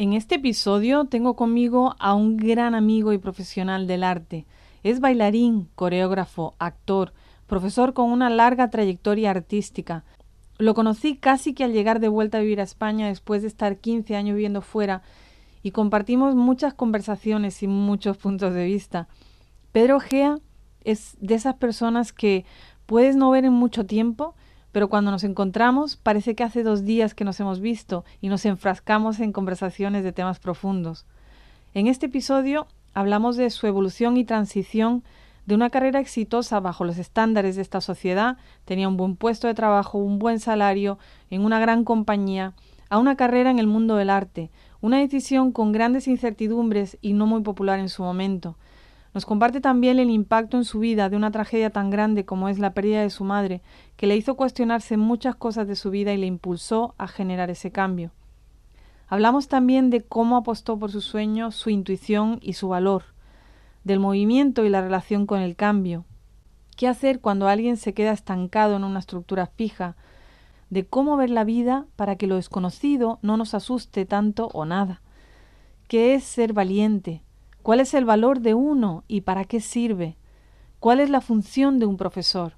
En este episodio tengo conmigo a un gran amigo y profesional del arte. Es bailarín, coreógrafo, actor, profesor con una larga trayectoria artística. Lo conocí casi que al llegar de vuelta a vivir a España después de estar 15 años viviendo fuera y compartimos muchas conversaciones y muchos puntos de vista. Pedro Gea es de esas personas que puedes no ver en mucho tiempo, pero cuando nos encontramos parece que hace dos días que nos hemos visto y nos enfrascamos en conversaciones de temas profundos. En este episodio hablamos de su evolución y transición de una carrera exitosa bajo los estándares de esta sociedad, tenía un buen puesto de trabajo, un buen salario, en una gran compañía, a una carrera en el mundo del arte, una decisión con grandes incertidumbres y no muy popular en su momento. Nos comparte también el impacto en su vida de una tragedia tan grande como es la pérdida de su madre, que le hizo cuestionarse muchas cosas de su vida y le impulsó a generar ese cambio. Hablamos también de cómo apostó por su sueño, su intuición y su valor, del movimiento y la relación con el cambio, qué hacer cuando alguien se queda estancado en una estructura fija, de cómo ver la vida para que lo desconocido no nos asuste tanto o nada, qué es ser valiente, ¿Cuál es el valor de uno y para qué sirve? ¿Cuál es la función de un profesor?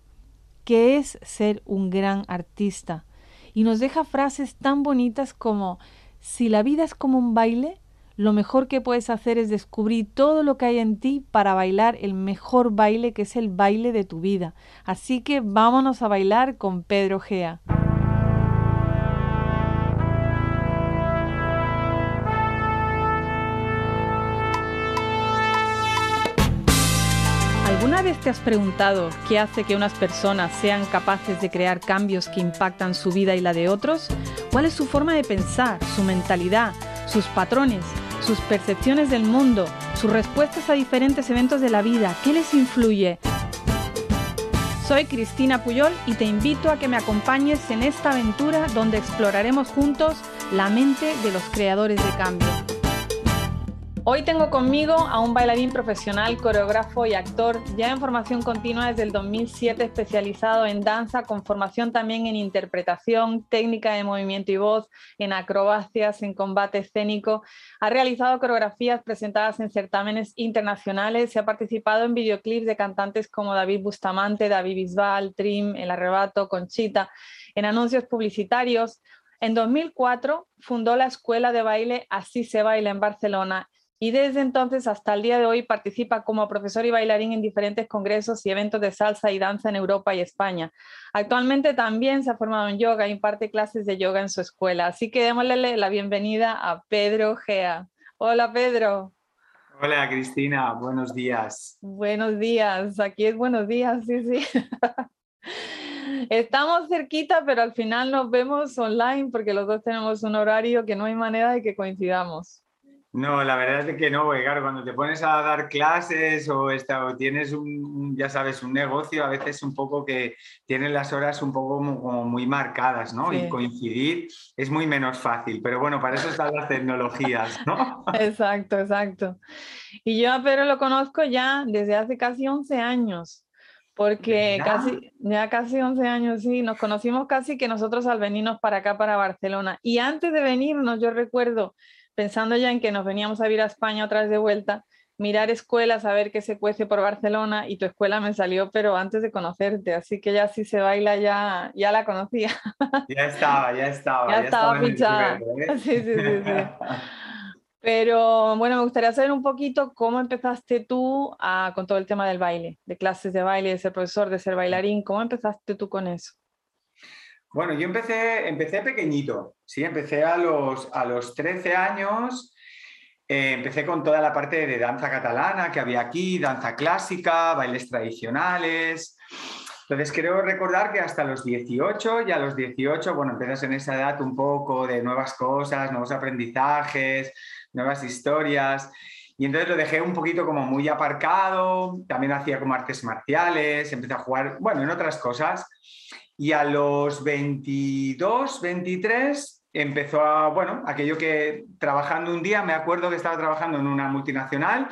¿Qué es ser un gran artista? Y nos deja frases tan bonitas como si la vida es como un baile, lo mejor que puedes hacer es descubrir todo lo que hay en ti para bailar el mejor baile que es el baile de tu vida. Así que vámonos a bailar con Pedro Gea. ¿Alguna vez te has preguntado qué hace que unas personas sean capaces de crear cambios que impactan su vida y la de otros? ¿Cuál es su forma de pensar, su mentalidad, sus patrones, sus percepciones del mundo, sus respuestas a diferentes eventos de la vida? ¿Qué les influye? Soy Cristina Puyol y te invito a que me acompañes en esta aventura donde exploraremos juntos la mente de los creadores de cambio. Hoy tengo conmigo a un bailarín profesional, coreógrafo y actor, ya en formación continua desde el 2007, especializado en danza, con formación también en interpretación, técnica de movimiento y voz, en acrobacias, en combate escénico. Ha realizado coreografías presentadas en certámenes internacionales y ha participado en videoclips de cantantes como David Bustamante, David Bisbal, Trim, El Arrebato, Conchita, en anuncios publicitarios. En 2004 fundó la escuela de baile Así se baila en Barcelona y desde entonces hasta el día de hoy participa como profesor y bailarín en diferentes congresos y eventos de salsa y danza en Europa y España. Actualmente también se ha formado en yoga y imparte clases de yoga en su escuela. Así que démosle la bienvenida a Pedro Gea. Hola Pedro. Hola Cristina, buenos días. Buenos días, aquí es buenos días, sí, sí. Estamos cerquita, pero al final nos vemos online porque los dos tenemos un horario que no hay manera de que coincidamos. No, la verdad es que no, porque claro, cuando te pones a dar clases o, tienes un, ya sabes, un negocio, a veces un poco que tienen las horas un poco como, muy marcadas, ¿no? Y coincidir es muy menos fácil, pero bueno, para eso están las tecnologías, ¿no? Exacto, exacto. Y yo a Pedro lo conozco ya desde hace casi 11 años porque casi, ya casi 11 años, sí, nos conocimos casi que nosotros al venirnos para acá, para Barcelona. Y antes de venirnos, yo recuerdo pensando ya en que nos veníamos a vivir a España otra vez de vuelta, mirar escuelas, a ver qué se cuece por Barcelona y tu escuela me salió, pero antes de conocerte, así que ya si se baila ya, ya la conocía. Ya estaba, ya estaba. Ya, estaba fichada. ¿eh? Sí, sí, sí, sí. Pero bueno, me gustaría saber un poquito cómo empezaste tú con todo el tema del baile, de clases de baile, de ser profesor, de ser bailarín, ¿cómo empezaste tú con eso? Bueno, yo empecé, empecé pequeñito, sí, empecé a los, a los 13 años, eh, empecé con toda la parte de danza catalana que había aquí, danza clásica, bailes tradicionales. Entonces quiero recordar que hasta los 18, y a los 18, bueno, empiezas en esa edad un poco de nuevas cosas, nuevos aprendizajes, nuevas historias. Y entonces lo dejé un poquito como muy aparcado, también hacía como artes marciales, empecé a jugar, bueno, en otras cosas. Y a los 22, 23 empezó a, bueno, aquello que trabajando un día, me acuerdo que estaba trabajando en una multinacional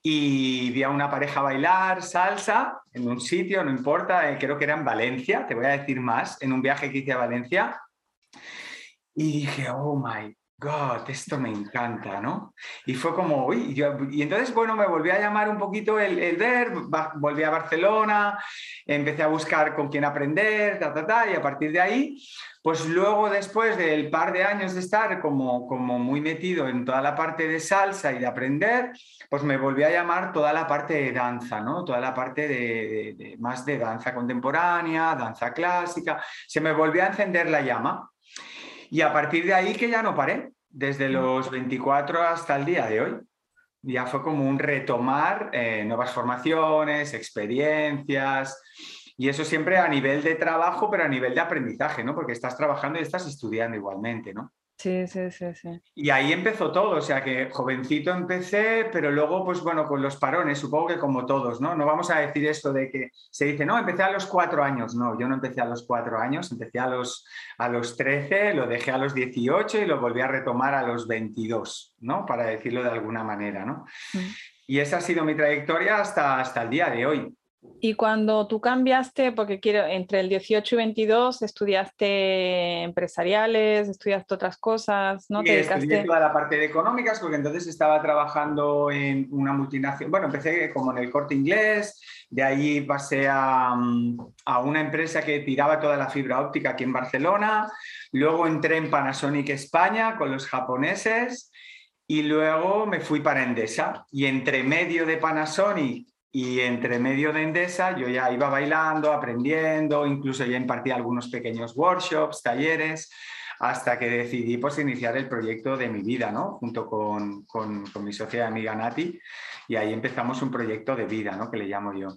y vi a una pareja bailar salsa en un sitio, no importa, eh, creo que era en Valencia, te voy a decir más, en un viaje que hice a Valencia. Y dije, oh my God, esto me encanta, ¿no? Y fue como, uy, yo, y entonces, bueno, me volví a llamar un poquito el, el ver, volví a Barcelona, empecé a buscar con quién aprender, ta, ta, ta, y a partir de ahí, pues luego después del par de años de estar como, como muy metido en toda la parte de salsa y de aprender, pues me volví a llamar toda la parte de danza, ¿no? Toda la parte de más de danza contemporánea, danza clásica, se me volvió a encender la llama. Y a partir de ahí que ya no paré, desde los 24 hasta el día de hoy. Ya fue como un retomar eh, nuevas formaciones, experiencias, y eso siempre a nivel de trabajo, pero a nivel de aprendizaje, ¿no? Porque estás trabajando y estás estudiando igualmente, ¿no? Sí, sí, sí, sí. Y ahí empezó todo, o sea que jovencito empecé, pero luego, pues bueno, con los parones, supongo que como todos, ¿no? No vamos a decir esto de que se dice, no, empecé a los cuatro años, no, yo no empecé a los cuatro años, empecé a los, a los 13, lo dejé a los 18 y lo volví a retomar a los 22, ¿no? Para decirlo de alguna manera, ¿no? Mm. Y esa ha sido mi trayectoria hasta, hasta el día de hoy. Y cuando tú cambiaste, porque quiero, entre el 18 y 22 estudiaste empresariales, estudiaste otras cosas, ¿no? Sí, ¿Te estudié toda la parte de económicas, porque entonces estaba trabajando en una multinacional, bueno, empecé como en el corte inglés, de ahí pasé a, a una empresa que tiraba toda la fibra óptica aquí en Barcelona, luego entré en Panasonic España con los japoneses y luego me fui para Endesa y entre medio de Panasonic y entre medio de Endesa yo ya iba bailando, aprendiendo, incluso ya impartía algunos pequeños workshops, talleres, hasta que decidí pues, iniciar el proyecto de mi vida, ¿no? junto con, con, mi socia amiga Nati, y ahí empezamos un proyecto de vida, ¿no? que le llamo yo.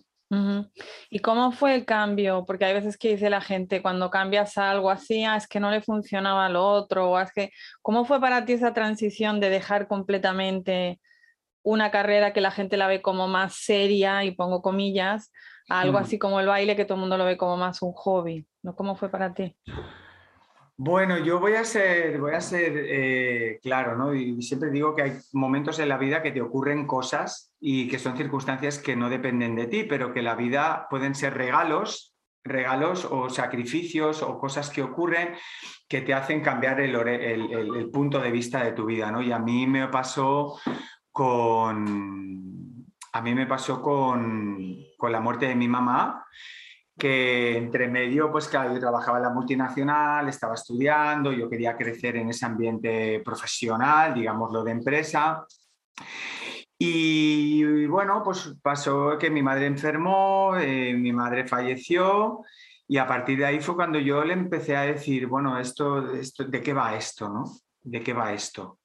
¿Y cómo fue el cambio? Porque hay veces que dice la gente, cuando cambias algo así, ah, es que no le funcionaba lo otro, o es que, ¿cómo fue para ti esa transición de dejar completamente una carrera que la gente la ve como más seria, y pongo comillas, a algo así como el baile que todo el mundo lo ve como más un hobby. ¿no? ¿Cómo fue para ti? Bueno, yo voy a ser, voy a ser eh, claro, ¿no? Y siempre digo que hay momentos en la vida que te ocurren cosas y que son circunstancias que no dependen de ti, pero que la vida pueden ser regalos, regalos o sacrificios o cosas que ocurren que te hacen cambiar el, el, el punto de vista de tu vida, ¿no? Y a mí me pasó con... A mí me pasó con, la muerte de mi mamá, que entre medio, pues claro, yo trabajaba en la multinacional, estaba estudiando, yo quería crecer en ese ambiente profesional, digámoslo, de empresa. Y, bueno, pues pasó que mi madre enfermó, eh, mi madre falleció y a partir de ahí fue cuando yo le empecé a decir, bueno, esto, esto ¿de qué va esto? ¿no? ¿De qué va esto?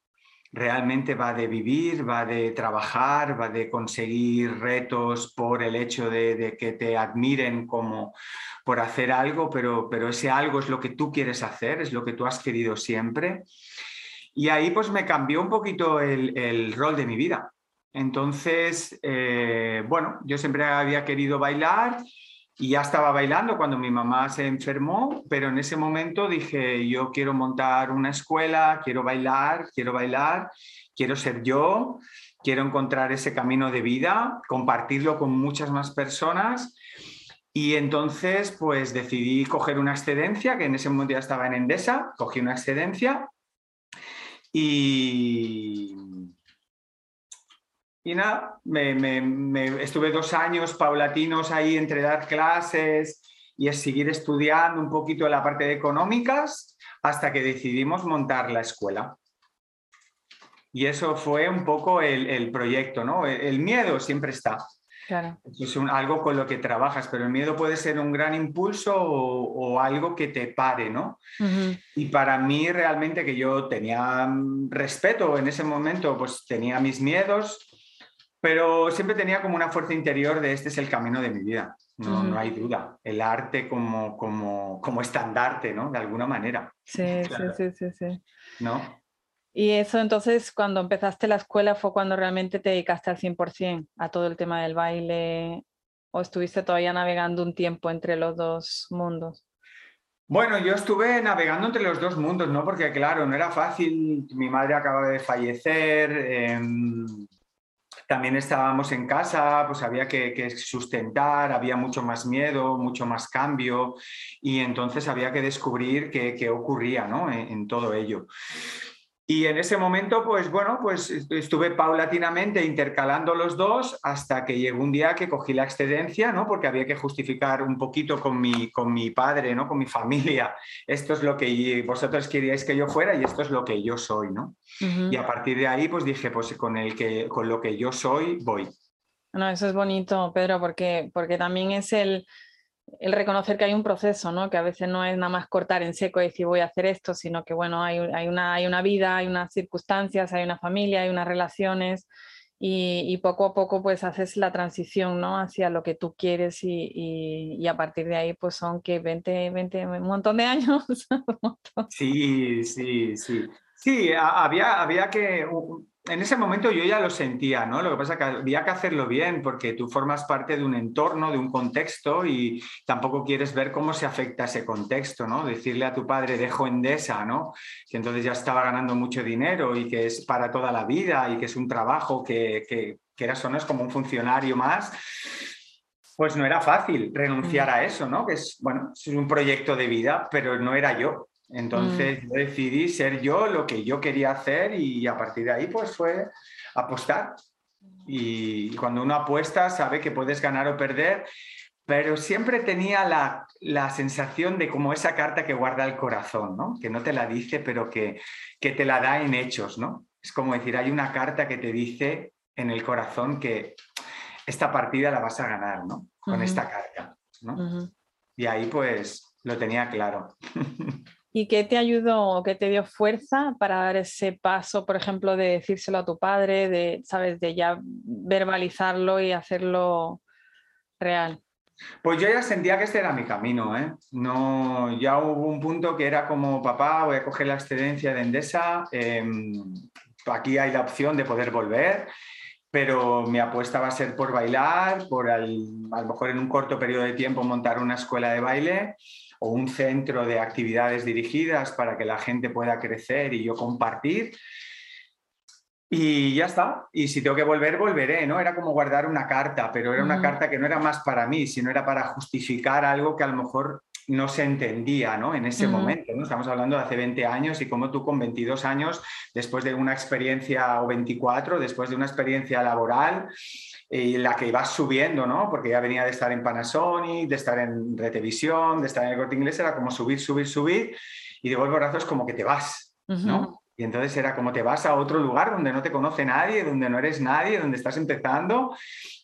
Realmente va de vivir, va de trabajar, va de conseguir retos por el hecho de, que te admiren como por hacer algo, pero, pero ese algo es lo que tú quieres hacer, es lo que tú has querido siempre. Y ahí pues me cambió un poquito el, rol de mi vida. Entonces, eh, bueno, yo siempre había querido bailar y ya estaba bailando cuando mi mamá se enfermó, pero en ese momento dije, yo quiero montar una escuela, quiero bailar, quiero bailar, quiero ser yo, quiero encontrar ese camino de vida, compartirlo con muchas más personas. Y entonces, pues decidí coger una excedencia, que en ese momento ya estaba en Endesa, cogí una excedencia y y nada, me, estuve dos años paulatinos ahí entre dar clases y seguir estudiando un poquito la parte de económicas hasta que decidimos montar la escuela. Y eso fue un poco el, proyecto, ¿no? El, miedo siempre está. Claro. Es algo con lo que trabajas, pero el miedo puede ser un gran impulso o, algo que te pare, ¿no? Y para mí realmente que yo tenía respeto en ese momento, pues tenía mis miedos, pero siempre tenía como una fuerza interior de este es el camino de mi vida, no, no hay duda. El arte como, como, como estandarte, ¿no? De alguna manera. Sí, sí, sí, sí, ¿No? Y eso entonces, cuando empezaste la escuela, fue cuando realmente te dedicaste al 100% a todo el tema del baile o estuviste todavía navegando un tiempo entre los dos mundos? Bueno, yo estuve navegando entre los dos mundos, ¿no? Porque claro, no era fácil, mi madre acaba de fallecer, em, también estábamos en casa, pues había que, sustentar, había mucho más miedo, mucho más cambio y entonces había que descubrir qué, ocurría ¿no? en, todo ello. Y en ese momento, pues bueno, pues estuve paulatinamente intercalando los dos hasta que llegó un día que cogí la excedencia, ¿no? Porque había que justificar un poquito con mi, con mi padre, ¿no? Con mi familia. Esto es lo que vosotros queríais que yo fuera y esto es lo que yo soy, ¿no? Y a partir de ahí, pues dije, pues con, el que, con lo que yo soy, voy. No, eso es bonito, Pedro, porque, porque también es el el reconocer que hay un proceso, ¿no? que a veces no es nada más cortar en seco y decir voy a hacer esto, sino que bueno, hay, una, hay una vida, hay unas circunstancias, hay una familia, hay unas relaciones y, poco a poco pues haces la transición ¿no? hacia lo que tú quieres y, a partir de ahí pues son que 20, 20, un montón de años. sí, sí, sí. Sí, había, había que en ese momento yo ya lo sentía, ¿no? Lo que pasa es que había que hacerlo bien porque tú formas parte de un entorno, de un contexto y tampoco quieres ver cómo se afecta ese contexto, ¿no? Decirle a tu padre, dejo Endesa, ¿no? Que entonces ya estaba ganando mucho dinero y que es para toda la vida y que es un trabajo que, que, que era no es como un funcionario más. Pues no era fácil renunciar a eso, ¿no? Que es, bueno, es un proyecto de vida, pero no era yo. Entonces mm. yo decidí ser yo lo que yo quería hacer y a partir de ahí pues fue apostar. Y cuando uno apuesta sabe que puedes ganar o perder, pero siempre tenía la, la sensación de como esa carta que guarda el corazón, ¿no? que no te la dice, pero que, que te la da en hechos. ¿no? Es como decir, hay una carta que te dice en el corazón que esta partida la vas a ganar ¿no? con esta carta. ¿no? Y ahí pues lo tenía claro. ¿Y qué te ayudó qué te dio fuerza para dar ese paso, por ejemplo, de decírselo a tu padre, de, sabes, de ya verbalizarlo y hacerlo real? Pues yo ya sentía que este era mi camino, ¿eh? No, ya hubo un punto que era como, papá, voy a coger la excedencia de Endesa, em, aquí hay la opción de poder volver, pero mi apuesta va a ser por bailar, por a lo mejor en un corto periodo de tiempo montar una escuela de baile o un centro de actividades dirigidas para que la gente pueda crecer y yo compartir. Y ya está. Y si tengo que volver, volveré, ¿no? Era como guardar una carta, pero era una carta que no era más para mí, sino era para justificar algo que a lo mejor no se entendía ¿no? en ese momento. ¿no? Estamos hablando de hace 20 años y como tú con 22 años, después de una experiencia, o 24, después de una experiencia laboral, y la que ibas subiendo, ¿no? Porque ya venía de estar en Panasonic, de estar en Retevisión, de estar en el corte inglés, era como subir, subir, subir, y de golpe brazos como que te vas, ¿no? Y entonces era como te vas a otro lugar donde no te conoce nadie, donde no eres nadie, donde estás empezando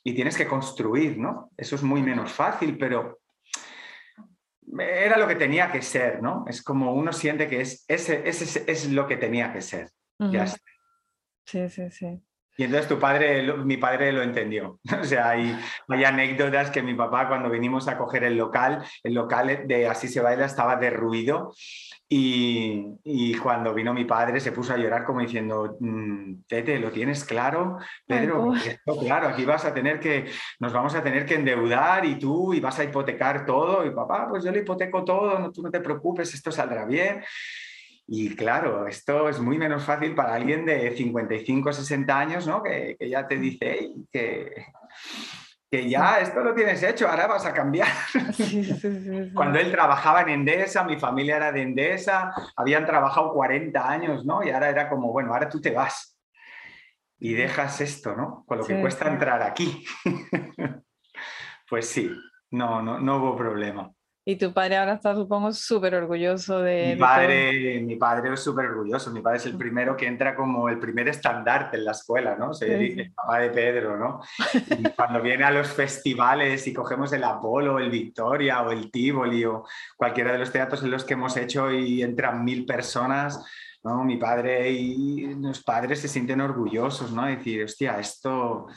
y tienes que construir, ¿no? Eso es muy menos fácil, pero era lo que tenía que ser, ¿no? Es como uno siente que es, ese, ese es lo que tenía que ser. Ya Sí, sí, sí. Y entonces tu padre, mi padre lo entendió. O sea, hay, hay anécdotas que mi papá cuando vinimos a coger el local, el local de Así se baila estaba derruido y, y, cuando vino mi padre se puso a llorar como diciendo, mm, Tete, ¿lo tienes claro? Pedro, esto, claro, aquí vas a tener que, nos vamos a tener que endeudar y tú y vas a hipotecar todo. Y papá, pues yo le hipoteco todo, no, tú no te preocupes, esto saldrá bien. Y claro, esto es muy menos fácil para alguien de 55, 60 años, ¿no? Que, ya te dice que, que ya esto lo tienes hecho, ahora vas a cambiar. Cuando él trabajaba en Endesa, mi familia era de Endesa, habían trabajado 40 años, ¿no? Y ahora era como, bueno, ahora tú te vas y dejas esto, ¿no? Con lo que cuesta entrar aquí. pues sí, no, no, no hubo problema. Y tu padre ahora está, supongo, súper orgulloso de... Mi padre, mi padre es súper orgulloso. Mi padre es el primero que entra como el primer estandarte en la escuela, ¿no? Se dice, el papá de Pedro, ¿no? Y cuando viene a los festivales y cogemos el Apolo, el Victoria o el Tivoli o cualquiera de los teatros en los que hemos hecho y entran mil personas, ¿no? Mi padre y los padres se sienten orgullosos, ¿no? Decir, hostia, esto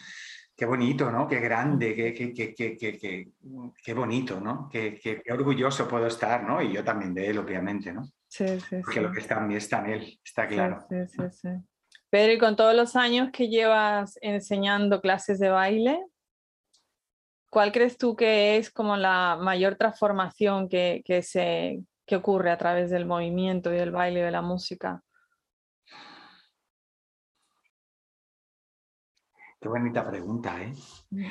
qué bonito, ¿no? Qué grande, qué, qué, qué, qué bonito, ¿no? Qué, orgulloso puedo estar, ¿no? Y yo también de él, obviamente, ¿no? Sí, sí, Porque lo que está en mí está en él, está claro. Sí, sí, sí. Pero y con todos los años que llevas enseñando clases de baile, ¿cuál crees tú que es como la mayor transformación que, que, se, que ocurre a través del movimiento y del baile y de la música? Qué bonita pregunta, ¿eh? Mm.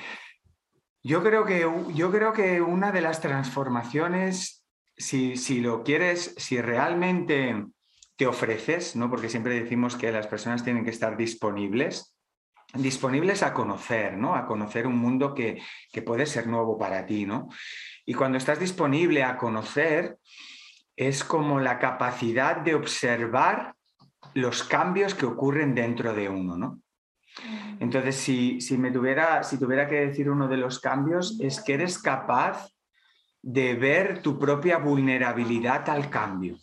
Yo creo que, yo creo que una de las transformaciones, si, si lo quieres, si realmente te ofreces, ¿no? Porque siempre decimos que las personas tienen que estar disponibles, disponibles a conocer, ¿no? A conocer un mundo que, que puede ser nuevo para ti, ¿no? Y cuando estás disponible a conocer, es como la capacidad de observar los cambios que ocurren dentro de uno, ¿no? Entonces, si, si, me tuviera, si tuviera que decir uno de los cambios, es que eres capaz de ver tu propia vulnerabilidad al cambio.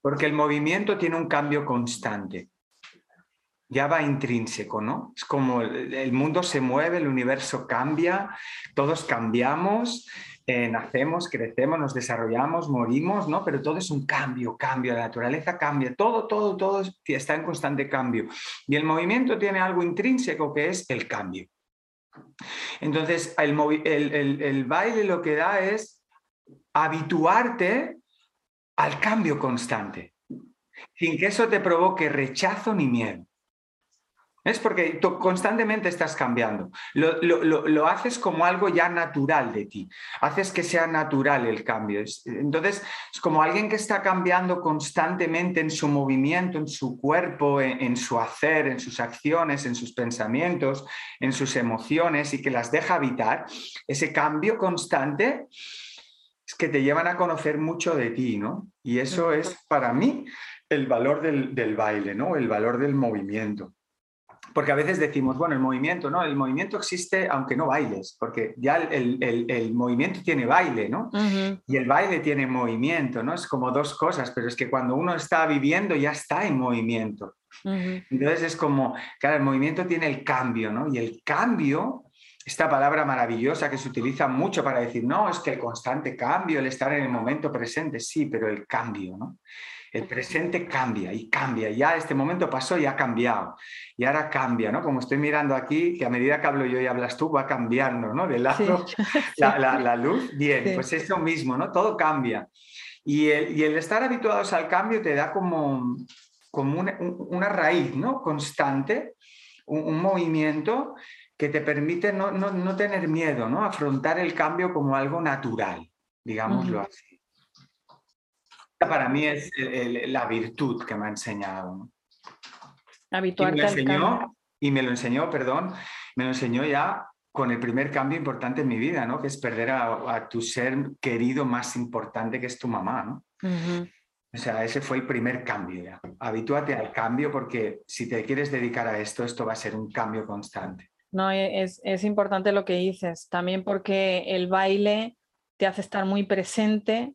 Porque el movimiento tiene un cambio constante. Ya va intrínseco, ¿no? Es como el mundo se mueve, el universo cambia, todos cambiamos eh, nacemos, crecemos, nos desarrollamos, morimos, ¿no? Pero todo es un cambio, cambio, la naturaleza cambia, todo, todo, todo está en constante cambio. Y el movimiento tiene algo intrínseco que es el cambio. Entonces, el, el baile lo que da es habituarte al cambio constante, sin que eso te provoque rechazo ni miedo. Es porque tú constantemente estás cambiando. Lo, haces como algo ya natural de ti. Haces que sea natural el cambio. Entonces, es como alguien que está cambiando constantemente en su movimiento, en su cuerpo, en, su hacer, en sus acciones, en sus pensamientos, en sus emociones y que las deja habitar. Ese cambio constante es que te llevan a conocer mucho de ti, ¿no? Y eso es para mí el valor del, del baile, ¿no? El valor del movimiento porque a veces decimos, bueno, el movimiento, ¿no? El movimiento existe aunque no bailes, porque ya el, movimiento tiene baile, ¿no? Y el baile tiene movimiento, ¿no? Es como dos cosas, pero es que cuando uno está viviendo ya está en movimiento. Entonces es como, claro, el movimiento tiene el cambio, ¿no? Y el cambio, esta palabra maravillosa que se utiliza mucho para decir, no, es que el constante cambio, el estar en el momento presente, sí, pero el cambio, ¿no? El presente cambia y cambia. Ya este momento pasó y ha cambiado. Y ahora cambia, ¿no? Como estoy mirando aquí, que a medida que hablo yo y hablas tú, va cambiando, ¿no? De lado la, luz. Bien, pues eso mismo, ¿no? Todo cambia. Y el, estar habituados al cambio te da como, como una, raíz, ¿no? Constante, un, movimiento que te permite no, tener miedo, ¿no? Afrontar el cambio como algo natural, digámoslo así para mí es la virtud que me ha enseñado. Habituarte y me lo enseñó, y me lo enseñó, perdón, me lo enseñó ya con el primer cambio importante en mi vida, ¿no? Que es perder a, tu ser querido más importante que es tu mamá, ¿no? O sea, ese fue el primer cambio ya. Habitúate al cambio porque si te quieres dedicar a esto, esto va a ser un cambio constante. No, es, es importante lo que dices, también porque el baile te hace estar muy presente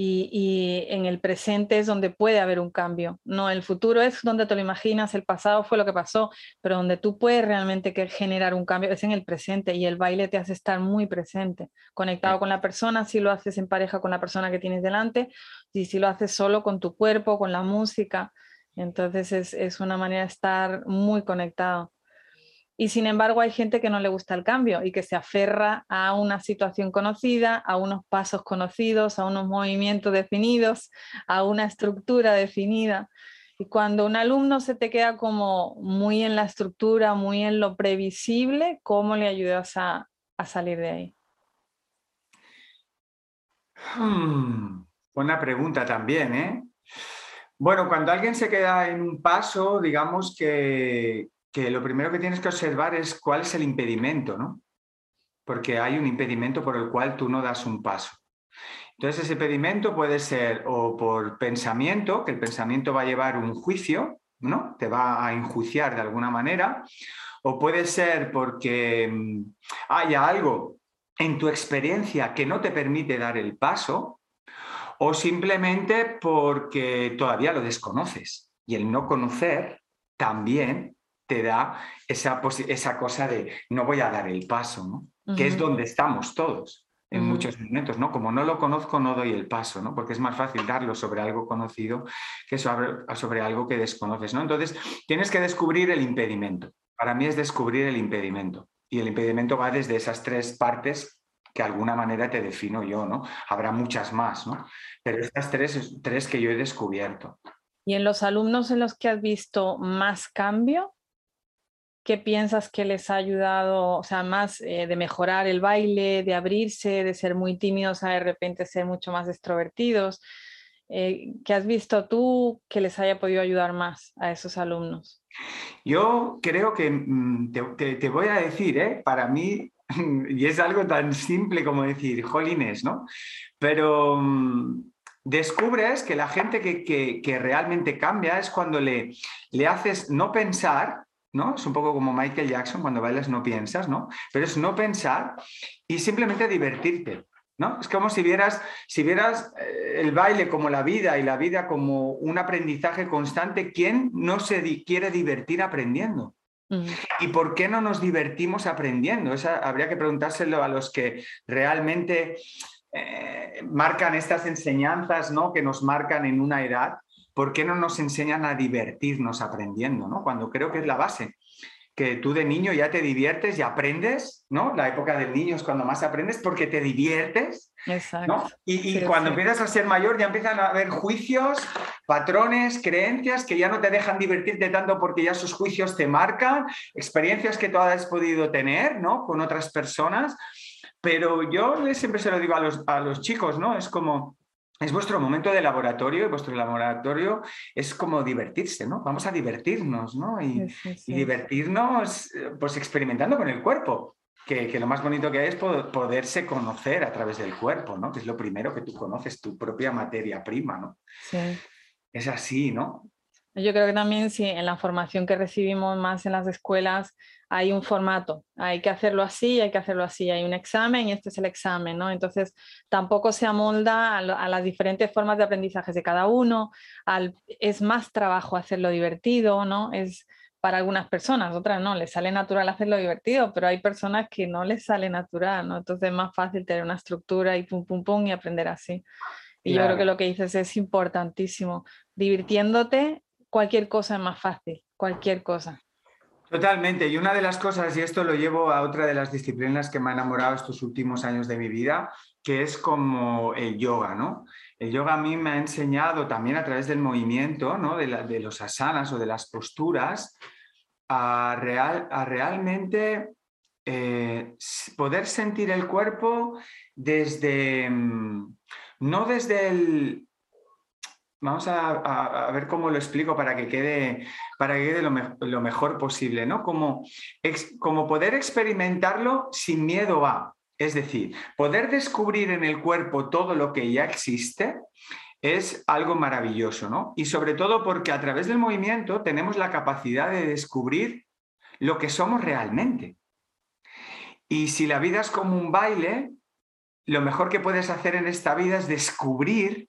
y, en el presente es donde puede haber un cambio. No, el futuro es donde te lo imaginas, el pasado fue lo que pasó, pero donde tú puedes realmente generar un cambio es en el presente y el baile te hace estar muy presente, conectado con la persona, si lo haces en pareja con la persona que tienes delante y si lo haces solo con tu cuerpo, con la música. Entonces es, es una manera de estar muy conectado. Y sin embargo hay gente que no le gusta el cambio y que se aferra a una situación conocida, a unos pasos conocidos, a unos movimientos definidos, a una estructura definida. Y cuando un alumno se te queda como muy en la estructura, muy en lo previsible, ¿cómo le ayudas a, salir de ahí? Hmm, buena pregunta también, ¿eh? Bueno, cuando alguien se queda en un paso, digamos que, lo primero que tienes que observar es cuál es el impedimento, ¿no? Porque hay un impedimento por el cual tú no das un paso. Entonces ese impedimento puede ser o por pensamiento, que el pensamiento va a llevar un juicio, ¿no? Te va a enjuiciar de alguna manera, o puede ser porque mm, haya algo en tu experiencia que no te permite dar el paso, o simplemente porque todavía lo desconoces. Y el no conocer también te da esa, esa cosa de no voy a dar el paso, ¿no? Que es donde estamos todos en muchos momentos, ¿no? Como no lo conozco, no doy el paso, ¿no? Porque es más fácil darlo sobre algo conocido que sobre, sobre algo que desconoces, ¿no? Entonces, tienes que descubrir el impedimento. Para mí es descubrir el impedimento. Y el impedimento va desde esas tres partes que de alguna manera te defino yo, ¿no? Habrá muchas más, ¿no? Pero estas tres, tres que yo he descubierto. ¿Y en los alumnos en los que has visto más cambio? ¿Qué piensas que les ha ayudado, o sea, más eh, de mejorar el baile, de abrirse, de ser muy tímidos a de repente ser mucho más extrovertidos? eh, que has visto tú que les haya podido ayudar más a esos alumnos? Yo creo que mm, te, voy a decir, ¿eh? para mí, y es algo tan simple como decir, jolines, ¿no? Pero mm, descubres que la gente que, realmente cambia es cuando le, le haces no pensar, ¿no? Es un poco como Michael Jackson, cuando bailas no piensas, ¿no? Pero es no pensar y simplemente divertirte. ¿No? Es como si vieras, si vieras eh, el baile como la vida y la vida como un aprendizaje constante, ¿quién no se quiere divertir aprendiendo? ¿Y por qué no nos divertimos aprendiendo? Esa, habría que preguntárselo a los que realmente eh, marcan estas enseñanzas ¿no? que nos marcan en una edad. ¿Por qué no nos enseñan a divertirnos aprendiendo? ¿no? Cuando creo que es la base que tú de niño ya te diviertes y aprendes, ¿no? La época del niño es cuando más aprendes porque te diviertes, Exacto. Y, cuando empiezas a ser mayor ya empiezan a haber juicios, patrones, creencias que ya no te dejan divertirte tanto porque ya sus juicios te marcan, experiencias que tú has podido tener, ¿no? Con otras personas. Pero yo siempre se lo digo a los, a los chicos, ¿no? Es como, es vuestro momento de laboratorio y vuestro laboratorio es como divertirse, ¿no? Vamos a divertirnos, ¿no? Y, divertirnos pues experimentando con el cuerpo, que, lo más bonito que hay es poderse conocer a través del cuerpo, ¿no? Que es lo primero que tú conoces, tu propia materia prima, ¿no? Sí. Es así, ¿no? Yo creo que también sí, en la formación que recibimos más en las escuelas hay un formato, hay que hacerlo así, hay que hacerlo así, hay un examen y este es el examen, ¿no? Entonces tampoco se amolda a, las diferentes formas de aprendizaje de cada uno, es más trabajo hacerlo divertido, ¿no? Es para algunas personas, otras no, les sale natural hacerlo divertido, pero hay personas que no les sale natural, ¿no? Entonces es más fácil tener una estructura y pum, pum, pum y aprender así. Y yo creo que lo que dices es importantísimo. Divirtiéndote, cualquier cosa es más fácil, cualquier cosa. Totalmente. Y una de las cosas, y esto lo llevo a otra de las disciplinas que me ha enamorado estos últimos años de mi vida, que es como el yoga, ¿no? El yoga a mí me ha enseñado también a través del movimiento, ¿no? De, los asanas o de las posturas, a, real, a realmente eh, poder sentir el cuerpo desde, mm, no desde el, Vamos a, ver cómo lo explico para que quede, para que quede lo, mejor posible, ¿no? Como, como poder experimentarlo sin miedo a. Es decir, poder descubrir en el cuerpo todo lo que ya existe es algo maravilloso, ¿no? Y sobre todo porque a través del movimiento tenemos la capacidad de descubrir lo que somos realmente. Y si la vida es como un baile, lo mejor que puedes hacer en esta vida es descubrir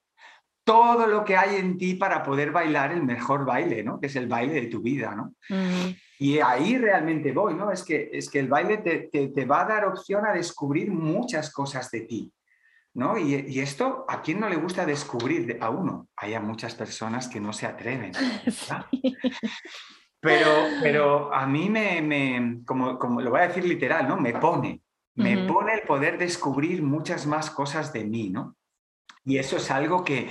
todo lo que hay en ti para poder bailar el mejor baile, ¿no? Que es el baile de tu vida, ¿no? Y ahí realmente voy, ¿no? Es que, es que el baile te, va a dar opción a descubrir muchas cosas de ti, ¿no? Y, esto, ¿a quién no le gusta descubrir a uno? Hay a muchas personas que no se atreven. Pero, pero a mí me, como, como, lo voy a decir literal, ¿no? Me pone, me pone el poder descubrir muchas más cosas de mí, ¿no? Y eso es algo que,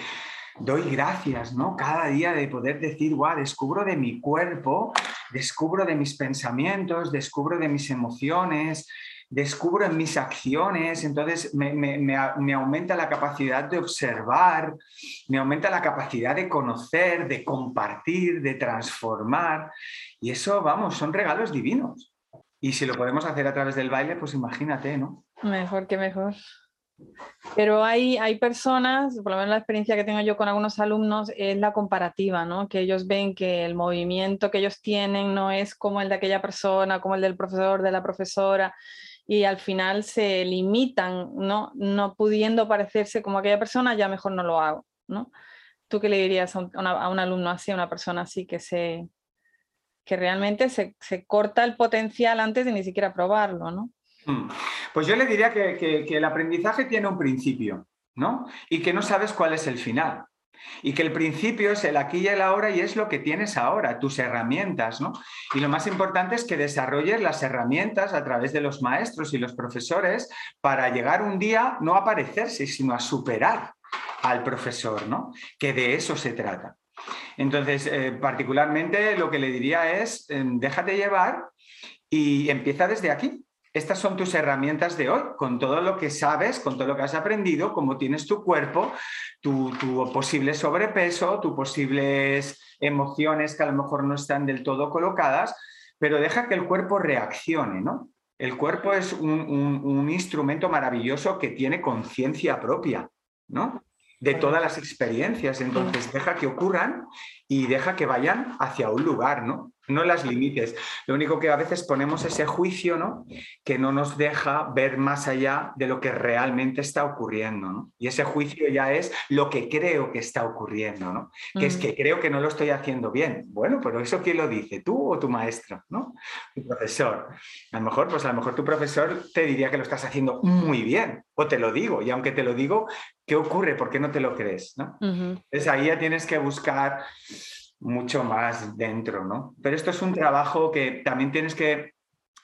doy gracias, ¿no? Cada día de poder decir, guau, descubro de mi cuerpo, descubro de mis pensamientos, descubro de mis emociones, descubro en mis acciones, entonces me, aumenta la capacidad de observar, me aumenta la capacidad de conocer, de compartir, de transformar. Y eso, vamos, son regalos divinos. Y si lo podemos hacer a través del baile, pues imagínate, ¿no? Mejor que mejor. Pero hay, hay personas, por lo menos la experiencia que tengo yo con algunos alumnos es la comparativa, ¿no? Que ellos ven que el movimiento que ellos tienen no es como el de aquella persona, como el del profesor, de la profesora, y al final se limitan, ¿no? No pudiendo parecerse como aquella persona, ya mejor no lo hago, ¿no? ¿Tú qué le dirías a un, alumno así, a una persona así que se que realmente se, se corta el potencial antes de ni siquiera probarlo, ¿no? Mm. Pues yo le diría que, el aprendizaje tiene un principio, ¿no? Y que no sabes cuál es el final. Y que el principio es el aquí y el ahora y es lo que tienes ahora, tus herramientas, ¿no? Y lo más importante es que desarrolles las herramientas a través de los maestros y los profesores para llegar un día no a parecerse, sino a superar al profesor, ¿no? Que de eso se trata. Entonces, eh, particularmente lo que le diría es, eh, déjate llevar y empieza desde aquí, estas son tus herramientas de hoy, con todo lo que sabes, con todo lo que has aprendido, cómo tienes tu cuerpo, tu, tu posible sobrepeso, tus posibles emociones que a lo mejor no están del todo colocadas, pero deja que el cuerpo reaccione, ¿no? El cuerpo es un, instrumento maravilloso que tiene conciencia propia, ¿no? De todas las experiencias. Entonces, deja que ocurran y deja que vayan hacia un lugar, ¿no? no las limites. Lo único que a veces ponemos ese juicio, ¿no? Que no nos deja ver más allá de lo que realmente está ocurriendo, ¿no? Y ese juicio ya es lo que creo que está ocurriendo, ¿no? Que es que creo que no lo estoy haciendo bien. Bueno, pero eso quién lo dice, tú o tu maestro, ¿no? Tu profesor. A lo mejor, pues a lo mejor tu profesor te diría que lo estás haciendo muy bien, o te lo digo, y aunque te lo digo, ¿qué ocurre? ¿Por qué no te lo crees? ¿no? Entonces ahí ya tienes que buscar mucho más dentro, ¿no? Pero esto es un trabajo que también tienes que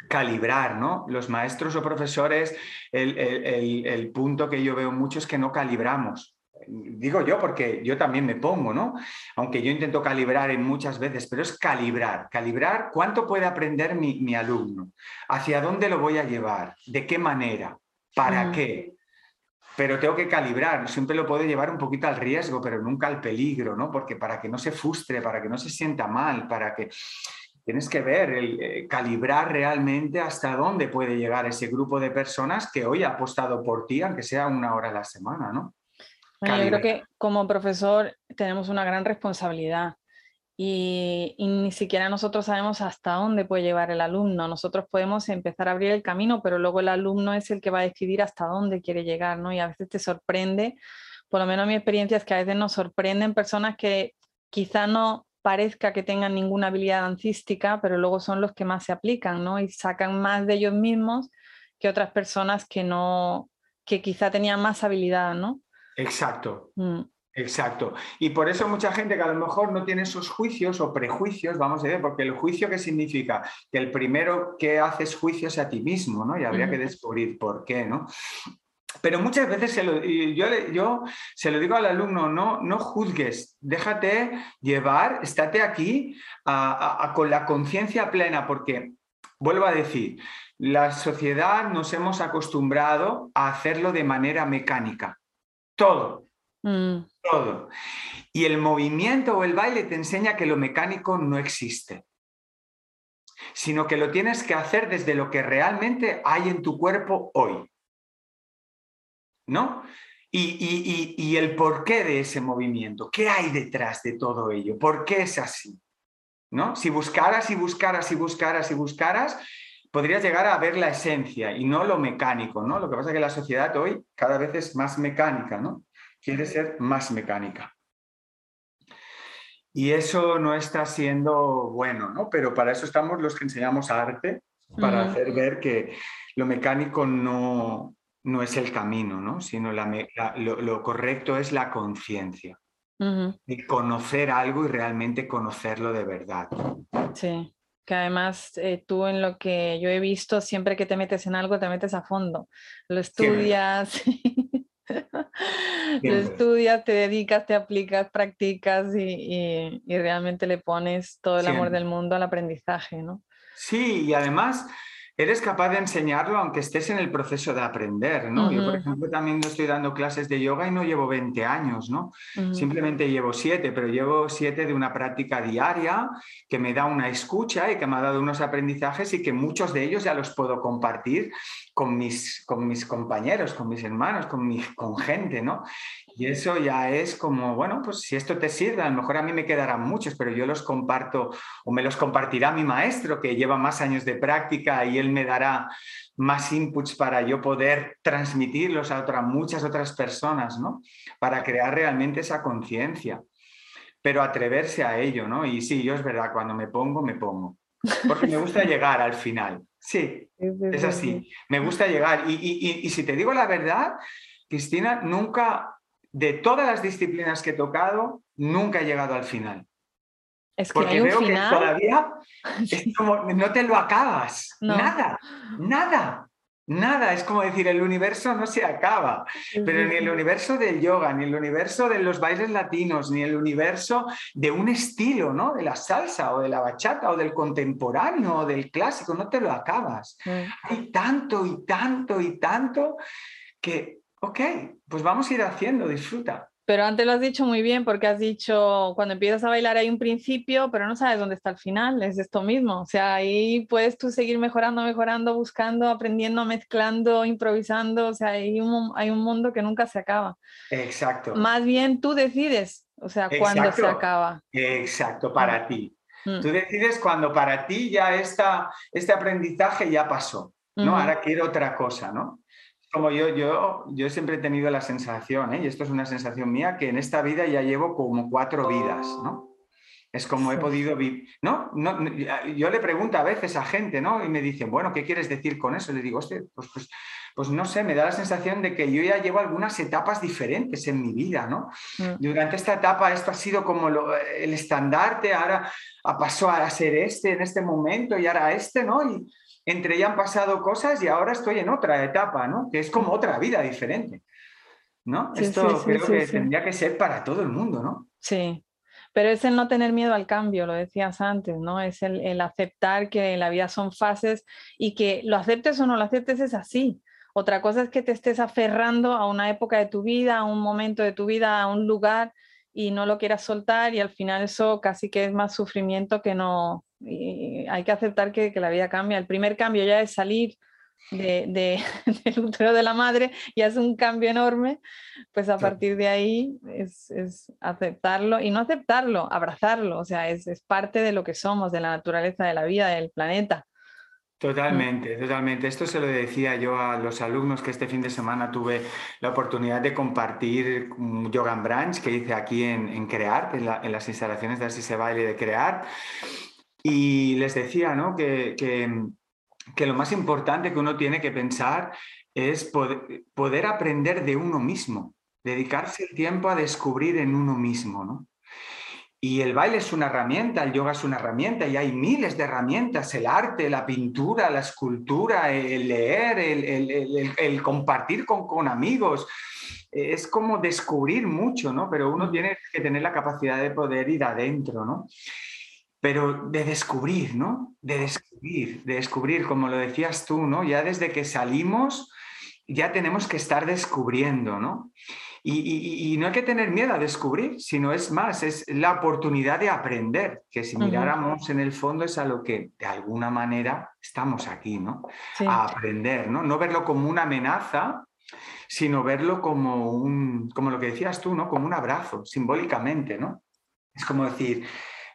calibrar, ¿no? Los maestros o profesores, el, punto que yo veo mucho es que no calibramos. Digo yo porque yo también me pongo, ¿no? Aunque yo intento calibrar en muchas veces, pero es calibrar, calibrar cuánto puede aprender mi, mi alumno, hacia dónde lo voy a llevar, de qué manera, para mm. qué, pero tengo que calibrar, siempre lo puedo llevar un poquito al riesgo, pero nunca al peligro, ¿no? Porque para que no se frustre, para que no se sienta mal, para que tienes que ver, el, eh, calibrar realmente hasta dónde puede llegar ese grupo de personas que hoy ha apostado por ti, aunque sea una hora a la semana, ¿no? Bueno, yo creo que como profesor tenemos una gran responsabilidad y, ni siquiera nosotros sabemos hasta dónde puede llevar el alumno. Nosotros podemos empezar a abrir el camino, pero luego el alumno es el que va a decidir hasta dónde quiere llegar, ¿no? Y a veces te sorprende, por lo menos mi experiencia es que a veces nos sorprenden personas que quizá no parezca que tengan ninguna habilidad dancística, pero luego son los que más se aplican, ¿no? Y sacan más de ellos mismos que otras personas que no, que quizá tenían más habilidad, ¿no? Exacto. Mm. Exacto. Y por eso mucha gente que a lo mejor no tiene esos juicios o prejuicios, vamos a ver, porque el juicio qué significa? Que el primero que haces juicio es a ti mismo, ¿no? Y habría que descubrir por qué, ¿no? Pero muchas veces se lo, yo, yo, se lo digo al alumno, no, no juzgues, déjate llevar, estate aquí con la conciencia plena, porque, vuelvo a decir, la sociedad nos hemos acostumbrado a hacerlo de manera mecánica. Todo, Mm. Todo. Y el movimiento o el baile te enseña que lo mecánico no existe, sino que lo tienes que hacer desde lo que realmente hay en tu cuerpo hoy. ¿No? Y, y, el porqué de ese movimiento, qué hay detrás de todo ello, por qué es así. ¿No? Si buscaras y buscaras y buscaras y buscaras, podrías llegar a ver la esencia y no lo mecánico, ¿no? Lo que pasa es que la sociedad hoy cada vez es más mecánica, ¿no? Quiere ser más mecánica. Y eso no está siendo bueno, ¿no? Pero para eso estamos los que enseñamos arte, para hacer ver que lo mecánico no, no es el camino, ¿no? Sino lo, correcto es la conciencia. Y conocer algo y realmente conocerlo de verdad. Sí, que además eh, tú en lo que yo he visto, siempre que te metes en algo, te metes a fondo. Lo estudias. Lo estudias, te dedicas, te aplicas, practicas y, y, realmente le pones todo el amor del mundo al aprendizaje, ¿no? Sí, y además eres capaz de enseñarlo aunque estés en el proceso de aprender, ¿no? Yo, por ejemplo, también estoy dando clases de yoga y no llevo 20 años, ¿no? Simplemente llevo 7, pero llevo 7 de una práctica diaria que me da una escucha y que me ha dado unos aprendizajes y que muchos de ellos ya los puedo compartir con mis, con mis compañeros, con mis hermanos, con, mi, con gente, ¿no? Y eso ya es como, bueno, pues si esto te sirve, a lo mejor a mí me quedarán muchos, pero yo los comparto o me los compartirá mi maestro que lleva más años de práctica y él me dará más inputs para yo poder transmitirlos a otras, muchas otras personas, ¿no? Para crear realmente esa conciencia, pero atreverse a ello, ¿no? Y sí, yo es verdad, cuando me pongo, me pongo. Porque me gusta llegar al final. Sí, es así. Me gusta llegar. Y, y, y si te digo la verdad, Cristina, nunca de todas las disciplinas que he tocado, nunca he llegado al final. Es que Porque veo que todavía no te lo acabas. Nada, nada. Nada, es como decir, el universo no se acaba, pero ni el universo del yoga, ni el universo de los bailes latinos, ni el universo de un estilo, ¿no? De la salsa o de la bachata o del contemporáneo o del clásico, no te lo acabas. Hay tanto y tanto y tanto que, ok, pues vamos a ir haciendo, disfruta. Pero antes lo has dicho muy bien porque has dicho, cuando empiezas a bailar hay un principio, pero no sabes dónde está el final, es esto mismo. O sea, ahí puedes tú seguir mejorando, mejorando, buscando, aprendiendo, mezclando, improvisando. O sea, hay un, hay un mundo que nunca se acaba. Exacto. Más bien tú decides, o sea, cuándo se acaba. Exacto, para mm. ti. Mm. Tú decides cuando para ti ya está, este aprendizaje ya pasó, ¿no? Ahora quiero otra cosa, ¿no? Como yo, yo, yo siempre he tenido la sensación, ¿eh? y esto es una sensación mía, que en esta vida ya llevo como cuatro vidas, ¿no? Es como he podido vivir, ¿no? ¿no? Yo le pregunto a veces a gente, ¿no? Y me dicen, bueno, ¿qué quieres decir con eso? Le digo, pues, pues, pues no sé, me da la sensación de que yo ya llevo algunas etapas diferentes en mi vida, ¿no? Mm. Durante esta etapa esto ha sido como el estandarte, ahora pasó a ser este en este momento y ahora este, ¿no? Y, entre ya han pasado cosas y ahora estoy en otra etapa, ¿no? Que es como otra vida diferente, ¿no? Esto creo que tendría que ser para todo el mundo, ¿no? Sí, pero es el no tener miedo al cambio, lo decías antes, ¿no? Es el, el aceptar que la vida son fases y que lo aceptes o no lo aceptes es así. Otra cosa es que te estés aferrando a una época de tu vida, a un momento de tu vida, a un lugar y no lo quieras soltar y al final eso casi que es más sufrimiento que no, hay que aceptar que, la vida cambia. El primer cambio ya es salir de, del útero de la madre, ya es un cambio enorme, pues a partir de ahí es, aceptarlo y no aceptarlo, abrazarlo, o sea, es, parte de lo que somos, de la naturaleza de la vida, del planeta. Totalmente, totalmente. Esto se lo decía yo a los alumnos que este fin de semana tuve la oportunidad de compartir Yoga Branch que hice aquí en, en Crear, en, en, las instalaciones de Así se baile de Crear. Y les decía ¿no? que, que, lo más importante que uno tiene que pensar es poder, aprender de uno mismo, dedicarse el tiempo a descubrir en uno mismo. ¿no? Y el baile es una herramienta, el yoga es una herramienta y hay miles de herramientas, el arte, la pintura, la escultura, el leer, el, el, compartir con, con, amigos. Es como descubrir mucho, ¿no? Pero uno tiene que tener la capacidad de poder ir adentro, ¿no? Pero de descubrir, ¿no? De descubrir, de descubrir, como lo decías tú, ¿no? Ya desde que salimos, ya tenemos que estar descubriendo, ¿no? Y, no hay que tener miedo a descubrir, sino es más, es la oportunidad de aprender, que si miráramos en el fondo es a lo que de alguna manera estamos aquí, ¿no? A aprender, ¿no? No verlo como una amenaza, sino verlo como un, como lo que decías tú, ¿no? Como un abrazo, simbólicamente, ¿no? Es como decir,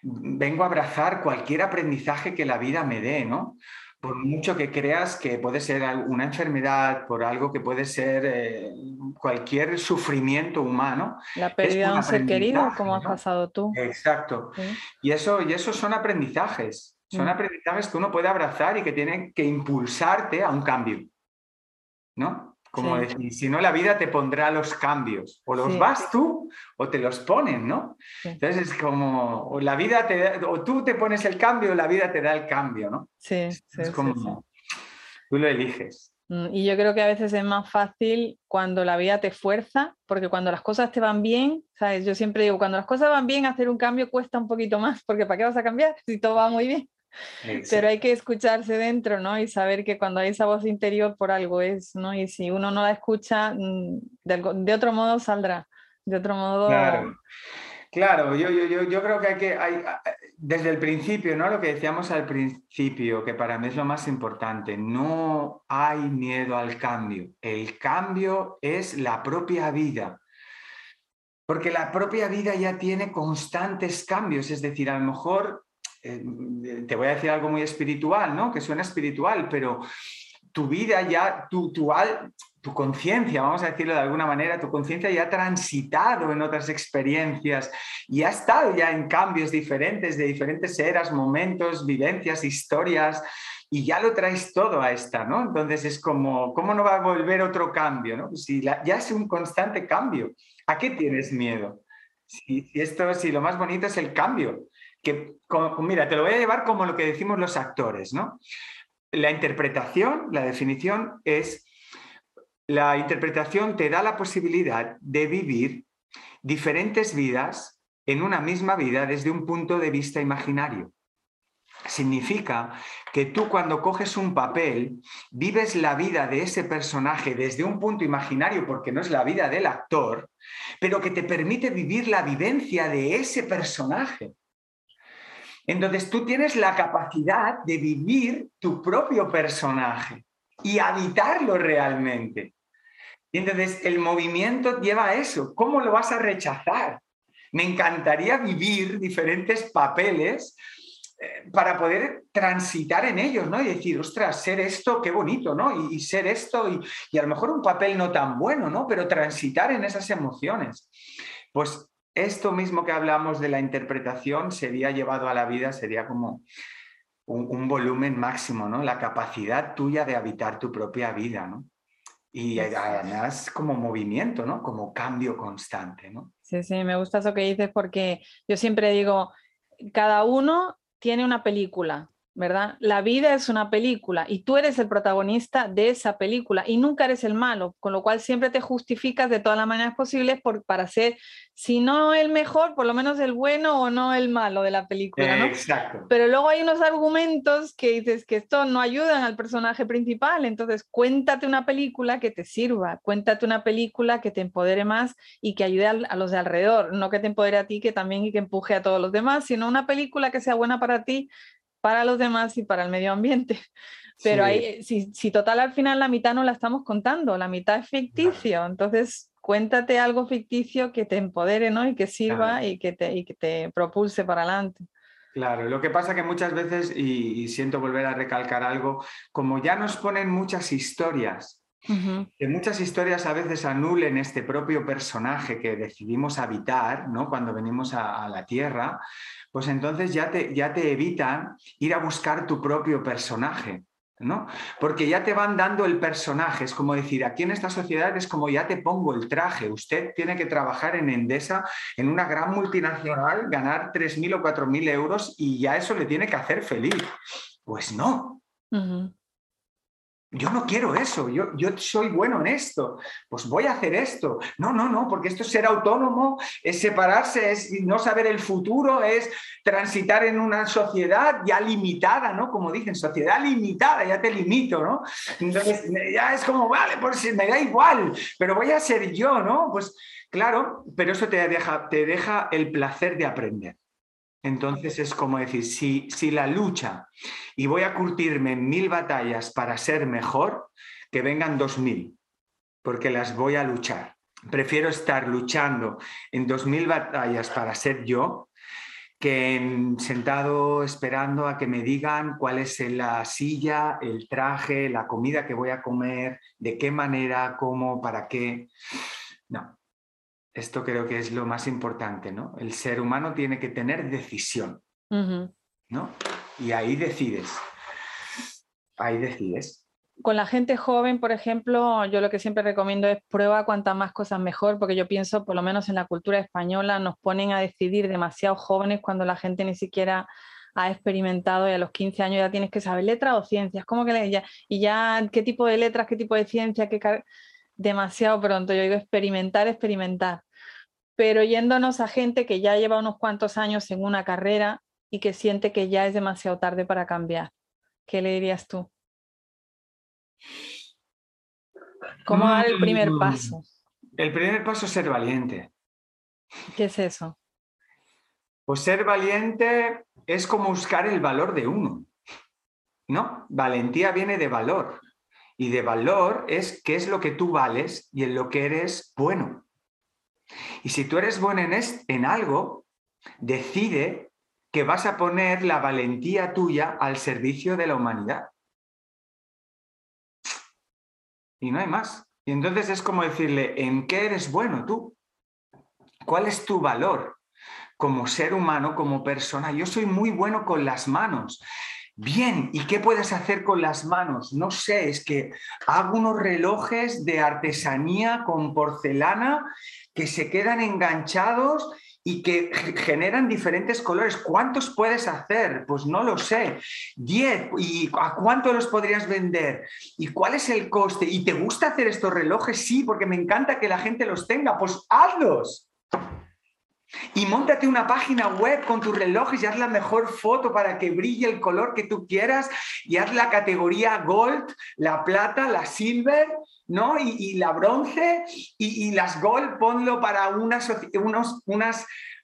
vengo a abrazar cualquier aprendizaje que la vida me dé, ¿no? Por mucho que creas que puede ser una enfermedad, por algo que puede ser eh, cualquier sufrimiento humano. La pérdida de un ser querido, como has pasado tú. Exacto. Y, eso, y eso son aprendizajes. Son mm. aprendizajes que uno puede abrazar y que tienen que impulsarte a un cambio. ¿No? Como decir, si no, la vida te pondrá los cambios. O los vas tú o te los ponen, ¿no? Entonces es como, o la vida te o tú te pones el cambio o la vida te da el cambio, ¿no? Sí, es como, tú lo eliges. Mm, y yo creo que a veces es más fácil cuando la vida te fuerza, porque cuando las cosas te van bien, ¿sabes? Yo siempre digo, cuando las cosas van bien, hacer un cambio cuesta un poquito más, porque ¿para qué vas a cambiar si todo va muy bien? Pero hay que escucharse dentro, ¿no? Y saber que cuando hay esa voz interior por algo es, ¿no? Y si uno no la escucha, mm, de, otro modo saldrá. De otro modo... Claro. Claro, yo, yo, yo, creo que hay que, hay, desde el principio, ¿no? Lo que decíamos al principio, que para mí es lo más importante, no hay miedo al cambio. El cambio es la propia vida. Porque la propia vida ya tiene constantes cambios, es decir, a lo mejor eh, te voy a decir algo muy espiritual, ¿no? Que suena espiritual, pero tu vida ya, tu, tu, tu conciencia, vamos a decirlo de alguna manera, tu conciencia ya ha transitado en otras experiencias y ha estado ya en cambios diferentes, de diferentes eras, momentos, vivencias, historias, y ya lo traes todo a esta, ¿no? Entonces es como, ¿cómo no va a volver otro cambio, ¿no? Si ya es un constante cambio, ¿a qué tienes miedo? Si, si esto, si lo más bonito es el cambio, que, mira, te lo voy a llevar como lo que decimos los actores, ¿no? la interpretación, la definición es, la interpretación te da la posibilidad de vivir diferentes vidas en una misma vida desde un punto de vista imaginario. Significa que tú cuando coges un papel, vives la vida de ese personaje desde un punto imaginario, porque no es la vida del actor, pero que te permite vivir la vivencia de ese personaje. Entonces tú tienes la capacidad de vivir tu propio personaje y habitarlo realmente. Y entonces el movimiento lleva a eso. ¿Cómo lo vas a rechazar? Me encantaría vivir diferentes papeles eh, para poder transitar en ellos, ¿no? Y decir, ostras, ser esto, qué bonito, ¿no? Y, ser esto, y, y, a lo mejor un papel no tan bueno, ¿no? Pero transitar en esas emociones. Pues esto mismo que hablamos de la interpretación sería llevado a la vida, sería como un, un volumen máximo, ¿no? La capacidad tuya de habitar tu propia vida, ¿no? Y además como movimiento, ¿no? Como cambio constante, ¿no? Sí, sí, me gusta eso que dices porque yo siempre digo, cada uno tiene una película, ¿verdad? La vida es una película y tú eres el protagonista de esa película y nunca eres el malo, con lo cual siempre te justificas de todas las maneras posibles por, para ser, si no el mejor, por lo menos el bueno o no el malo de la película, ¿no? Exacto. Pero luego hay unos argumentos que dices que esto no ayudan al personaje principal, entonces cuéntate una película que te sirva, cuéntate una película que te empodere más y que ayude a, a los de alrededor, no que te empodere a ti que también y que empuje a todos los demás, sino una película que sea buena para ti para los demás y para el medio ambiente. Pero ahí, si, si, total al final la mitad no la estamos contando, la mitad es ficticio, entonces cuéntate algo ficticio que te empodere ¿no? y que sirva y, que te, y que te propulse para adelante. Claro, lo que pasa que muchas veces, y, siento volver a recalcar algo, como ya nos ponen muchas historias, que muchas historias a veces anulen este propio personaje que decidimos habitar, ¿no? Cuando venimos a, a la Tierra, pues entonces ya te, ya te evitan ir a buscar tu propio personaje. ¿no? Porque ya te van dando el personaje, es como decir, aquí en esta sociedad es como ya te pongo el traje, usted tiene que trabajar en Endesa, en una gran multinacional, ganar 3.000 o 4.000 euros y ya eso le tiene que hacer feliz. Pues no. Yo no quiero eso, yo, yo soy bueno en esto, pues voy a hacer esto. No, no, no, porque esto es ser autónomo, es separarse, es no saber el futuro, es transitar en una sociedad ya limitada, ¿no? Como dicen, sociedad limitada, ya te limito, ¿no? Entonces ya es como, vale, pues me da igual, pero voy a ser yo, ¿no? Pues claro, pero eso te deja, te deja el placer de aprender. Entonces es como decir, si, si la lucha y voy a curtirme mil batallas para ser mejor, que vengan dos mil, porque las voy a luchar. Prefiero estar luchando en dos mil batallas para ser yo que sentado esperando a que me digan cuál es la silla, el traje, la comida que voy a comer, de qué manera, cómo, para qué. Esto creo que es lo más importante, ¿no? El ser humano tiene que tener decisión, ¿no? Y ahí decides. Ahí decides. Con la gente joven, por ejemplo, yo lo que siempre recomiendo es prueba cuantas más cosas mejor, porque yo pienso, por lo menos en la cultura española, nos ponen a decidir demasiado jóvenes cuando la gente ni siquiera ha experimentado y a los 15 años ya tienes que saber letras o ciencias, ¿cómo que le, ya, y ya qué tipo de letras, qué tipo de ciencia, qué demasiado pronto. Yo digo experimentar, experimentar. Pero yéndonos a gente que ya lleva unos cuantos años en una carrera y que siente que ya es demasiado tarde para cambiar. ¿Qué le dirías tú? ¿Cómo dar el primer Mm, paso? El primer paso es ser valiente. ¿Qué es eso? Pues ser valiente es como buscar el valor de uno, ¿no? Valentía viene de valor y de valor es qué es lo que tú vales y en lo que eres bueno. Y si tú eres bueno en, es- en algo, decide que vas a poner la valentía tuya al servicio de la humanidad. Y no hay más. Y entonces es como decirle, ¿en qué eres bueno tú? ¿Cuál es tu valor como ser humano, como persona? Yo soy muy bueno con las manos. Bien, ¿y qué puedes hacer con las manos? No sé, es que hago unos relojes de artesanía con porcelana que se quedan enganchados y que generan diferentes colores. ¿Cuántos puedes hacer? Pues no lo sé. ¿Diez? ¿Y a cuánto los podrías vender? ¿Y cuál es el coste? ¿Y te gusta hacer estos relojes? Sí, porque me encanta que la gente los tenga. Pues hazlos. Y montate una página web con tus relojes y haz la mejor foto para que brille el color que tú quieras y haz la categoría gold, la plata, la silver, ¿no? Y, la bronce y, las gold ponlo para unas, unos,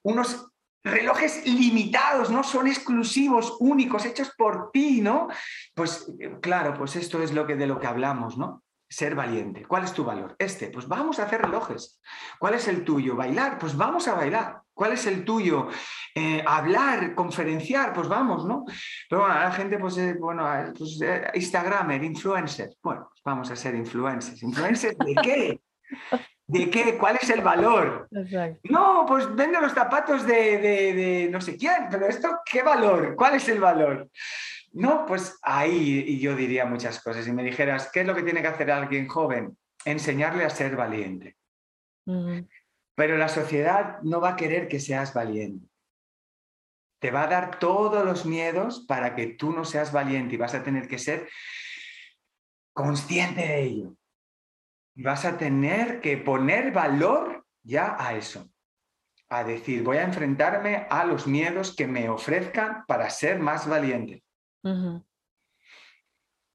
unos relojes limitados, no son exclusivos, únicos, hechos por ti, ¿no? Pues claro, pues esto es lo que, de lo que hablamos, ¿no? Ser valiente. ¿Cuál es tu valor? Este, pues vamos a hacer relojes. ¿Cuál es el tuyo? Bailar, pues vamos a bailar. ¿Cuál es el tuyo? Eh, hablar, conferenciar, pues vamos, ¿no? Pero bueno, la gente, pues, eh, bueno, eh, pues, Instagramer, influencer. Bueno, pues vamos a ser influencers. ¿Influencers de qué? ¿De qué? ¿Cuál es el valor? No, pues vende los zapatos de, de no sé quién, pero esto, ¿qué valor? ¿Cuál es el valor? No, pues ahí yo diría muchas cosas. Si me dijeras, ¿qué es lo que tiene que hacer alguien joven? Enseñarle a ser valiente. Pero la sociedad no va a querer que seas valiente. Te va a dar todos los miedos para que tú no seas valiente y vas a tener que ser consciente de ello. Y vas a tener que poner valor ya a eso. A decir, voy a enfrentarme a los miedos que me ofrezcan para ser más valiente.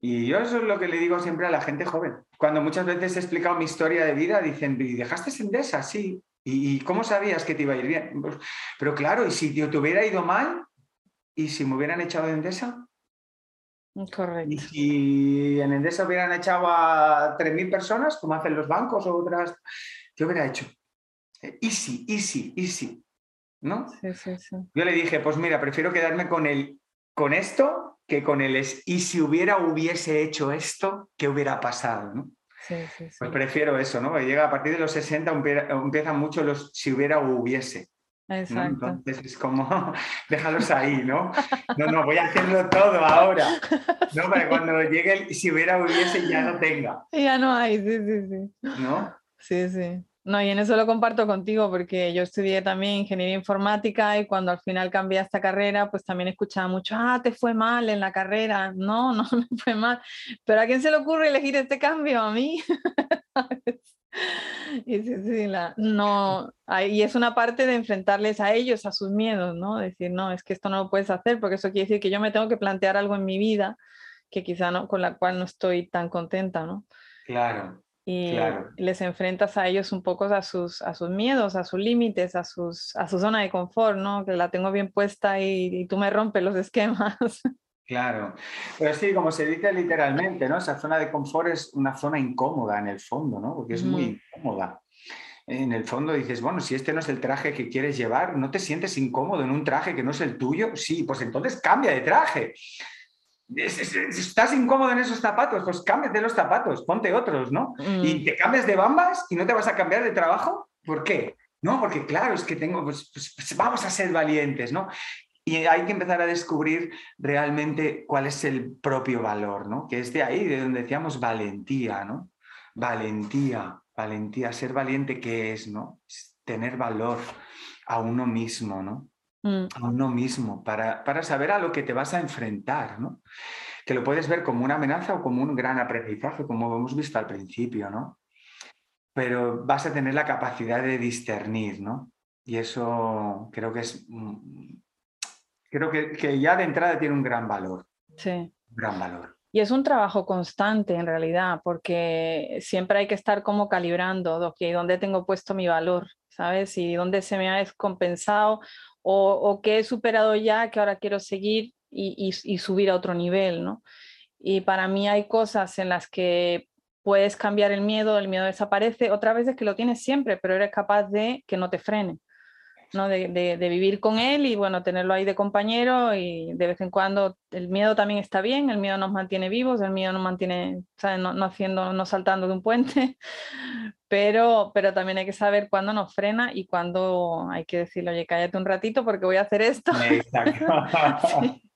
Y yo eso es lo que le digo siempre a la gente joven. Cuando muchas veces he explicado mi historia de vida, dicen, ¿y dejaste Endesa? Sí. ¿Y, cómo sabías que te iba a ir bien? Pues, pero claro, ¿y si te hubiera ido mal? ¿Y si me hubieran echado de Endesa? Correcto. ¿Y si en Endesa hubieran echado a 3.000 personas, como hacen los bancos o otras? ¿Qué hubiera hecho? Easy, easy, easy. ¿No? Sí, sí, sí. Yo le dije, pues mira, prefiero quedarme con, el, con esto que con el y si hubiera hubiese hecho esto, ¿qué hubiera pasado? ¿no? Sí, sí, sí. Pues prefiero eso, ¿no? Llega a partir de los 60 empiezan mucho los si hubiera o hubiese. Exacto. Entonces es como, déjalos ahí, ¿no? No, no, voy a hacerlo todo ahora. ¿no? Para cuando llegue el si hubiera o hubiese ya no tenga. Ya no hay, sí, sí, sí. ¿No? Sí, sí. No, y en eso lo comparto contigo porque yo estudié también ingeniería informática y cuando al final cambié a esta carrera, pues también escuchaba mucho, ah, te fue mal en la carrera. No, no me fue mal. Pero ¿a quién se le ocurre elegir este cambio? A mí. y, sí, sí, la, no, y es una parte de enfrentarles a ellos, a sus miedos, ¿no? Decir, no, es que esto no lo puedes hacer porque eso quiere decir que yo me tengo que plantear algo en mi vida que quizá no, con la cual no estoy tan contenta, ¿no? Claro y les enfrentas a ellos un poco a sus, a sus miedos, a sus límites, a, sus, a su zona de confort, ¿no? Que la tengo bien puesta y, tú me rompes los esquemas. Claro, pero sí, como se dice literalmente, ¿no? Esa zona de confort es una zona incómoda en el fondo, ¿no? Porque es muy incómoda. En el fondo dices, bueno, si este no es el traje que quieres llevar, ¿no te sientes incómodo en un traje que no es el tuyo? Sí, pues entonces cambia de traje estás incómodo en esos zapatos, pues cámbiate los zapatos, ponte otros, ¿no? Y mm. te cambias de bambas y no te vas a cambiar de trabajo, ¿por qué? No, porque claro, es que tengo, pues, pues, pues, vamos a ser valientes, ¿no? Y hay que empezar a descubrir realmente cuál es el propio valor, ¿no? Que es de ahí, de donde decíamos valentía, ¿no? Valentía, valentía, ser valiente, ¿qué es, no? tener valor a uno mismo, ¿no? Mm. a uno mismo, para, para, saber a lo que te vas a enfrentar, ¿no? Que lo puedes ver como una amenaza o como un gran aprendizaje, como hemos visto al principio, ¿no? Pero vas a tener la capacidad de discernir, ¿no? Y eso creo que es... Mm, creo que, que ya de entrada tiene un gran valor. Sí. Un gran valor. Y es un trabajo constante en realidad, porque siempre hay que estar como calibrando, ok, ¿dónde tengo puesto mi valor? ¿Sabes? Y dónde se me ha descompensado o, o que he superado ya, que ahora quiero seguir y, y, subir a otro nivel, ¿no? Y para mí hay cosas en las que puedes cambiar el miedo, el miedo desaparece, otra vez es que lo tienes siempre, pero eres capaz de que no te frene. ¿No? De, vivir con él y bueno, tenerlo ahí de compañero y de vez en cuando el miedo también está bien, el miedo nos mantiene vivos, el miedo nos mantiene, No, haciendo, no saltando de un puente, pero, pero también hay que saber cuándo nos frena y cuándo hay que decirle, oye, cállate un ratito porque voy a hacer esto.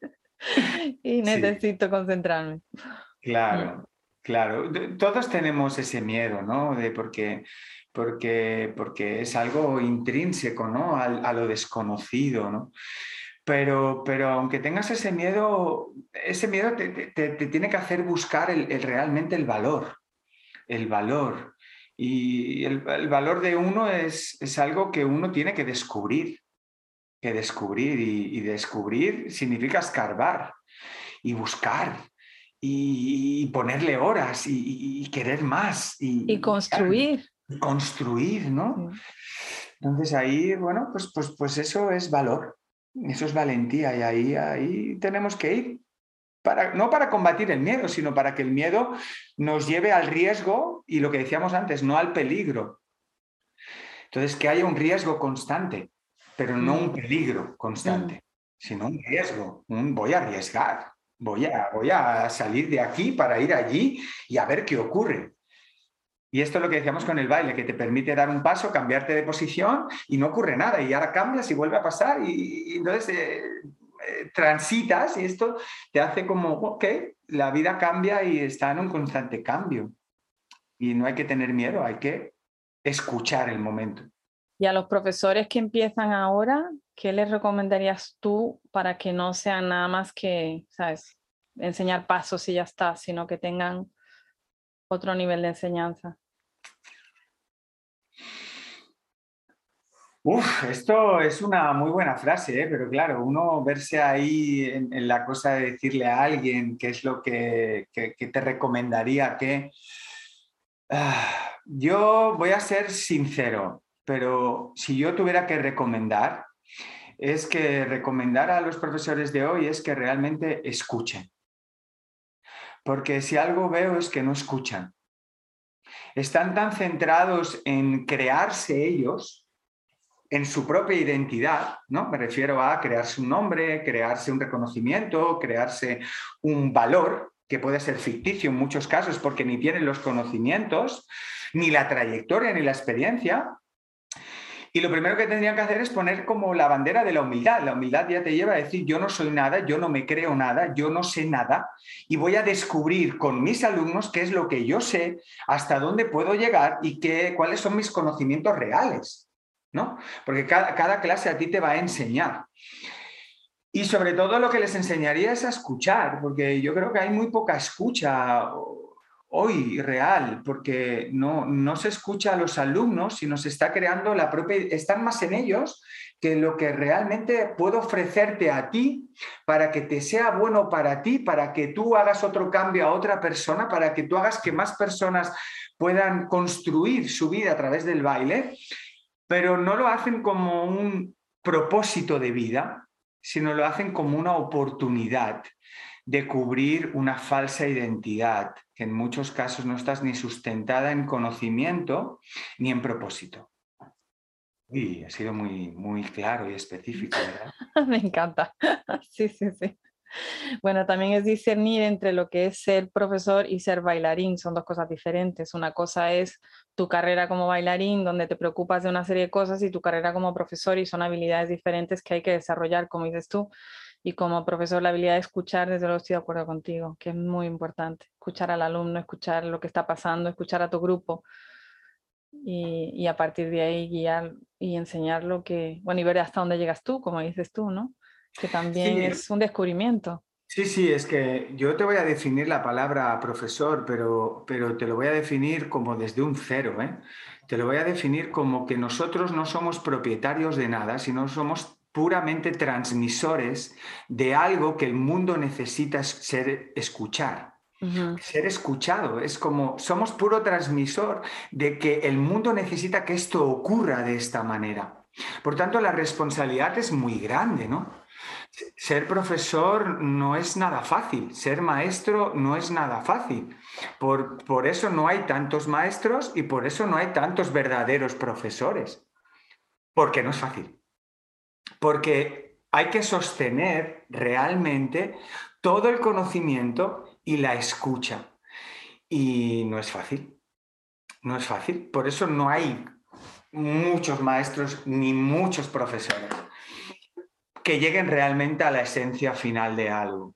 Y necesito concentrarme. Claro. claro. Todos tenemos ese miedo, ¿no? De porque, porque, porque es algo intrínseco, ¿no? A, lo desconocido, ¿no? Pero, pero aunque tengas ese miedo, ese miedo te, tiene que hacer buscar el, realmente el valor, el valor. Y el, valor de uno es, es, algo que uno tiene que descubrir, que descubrir. Y, descubrir significa escarbar y buscar y, ponerle horas y, querer más. Y, construir. Construir, ¿no? Entonces ahí, bueno, pues, pues, pues eso es valor, eso es valentía y ahí, ahí tenemos que ir. Para, no para combatir el miedo, sino para que el miedo nos lleve al riesgo y lo que decíamos antes, no al peligro. Entonces, que haya un riesgo constante, pero no un mm. peligro constante, sino un riesgo, un voy a arriesgar, voy a, voy a salir de aquí para ir allí y a ver qué ocurre. Y esto es lo que decíamos con el baile, que te permite dar un paso, cambiarte de posición y no ocurre nada. Y ahora cambias y vuelve a pasar y, entonces eh, eh, transitas y esto te hace como, ok, la vida cambia y está en un constante cambio. Y no hay que tener miedo, hay que escuchar el momento. Y a los profesores que empiezan ahora, ¿qué les recomendarías tú para que no sean nada más que, sabes, enseñar pasos y ya está, sino que tengan otro nivel de enseñanza? Uf, esto es una muy buena frase, ¿eh? pero claro, uno verse ahí en, la cosa de decirle a alguien qué es lo que, te recomendaría que... Ah, yo voy a ser sincero, pero si yo tuviera que recomendar, es que recomendar a los profesores de hoy es que realmente escuchen. Porque si algo veo es que no escuchan. Están tan centrados en crearse ellos, en su propia identidad, ¿no? Me refiero a crearse un nombre, crearse un reconocimiento, crearse un valor, que puede ser ficticio en muchos casos porque ni tienen los conocimientos, ni la trayectoria, ni la experiencia, y lo primero que tendrían que hacer es poner como la bandera de la humildad. La humildad ya te lleva a decir, yo no soy nada, yo no me creo nada, yo no sé nada y voy a descubrir con mis alumnos qué es lo que yo sé, hasta dónde puedo llegar y qué, cuáles son mis conocimientos reales. ¿no? Porque cada, cada clase a ti te va a enseñar. Y sobre todo lo que les enseñaría es a escuchar, porque yo creo que hay muy poca escucha hoy real, porque no, no se escucha a los alumnos, sino se está creando la propia, están más en ellos que lo que realmente puedo ofrecerte a ti para que te sea bueno para ti, para que tú hagas otro cambio a otra persona, para que tú hagas que más personas puedan construir su vida a través del baile, pero no lo hacen como un propósito de vida, sino lo hacen como una oportunidad de cubrir una falsa identidad, que en muchos casos no estás ni sustentada en conocimiento ni en propósito. Y ha sido muy, muy claro y específico, ¿verdad? Me encanta. Sí, sí, sí. Bueno, también es discernir entre lo que es ser profesor y ser bailarín. Son dos cosas diferentes. Una cosa es tu carrera como bailarín, donde te preocupas de una serie de cosas, y tu carrera como profesor, y son habilidades diferentes que hay que desarrollar, como dices tú y como profesor la habilidad de escuchar, desde luego estoy de acuerdo contigo, que es muy importante. Escuchar al alumno, escuchar lo que está pasando, escuchar a tu grupo y, a partir de ahí guiar y enseñar lo que, bueno, y ver hasta dónde llegas tú, como dices tú, ¿no? Que también es un descubrimiento. Sí, sí, es que yo te voy a definir la palabra profesor, pero, pero te lo voy a definir como desde un cero, ¿eh? Te lo voy a definir como que nosotros no somos propietarios de nada, sino somos puramente transmisores de algo que el mundo necesita ser escuchar. Ser escuchado, es como somos puro transmisor de que el mundo necesita que esto ocurra de esta manera. Por tanto, la responsabilidad es muy grande, ¿no? Ser profesor no es nada fácil, ser maestro no es nada fácil. Por, por eso no hay tantos maestros y por eso no hay tantos verdaderos profesores, porque no es fácil porque hay que sostener realmente todo el conocimiento y la escucha. Y no es fácil, no es fácil. Por eso no hay muchos maestros ni muchos profesores que lleguen realmente a la esencia final de algo.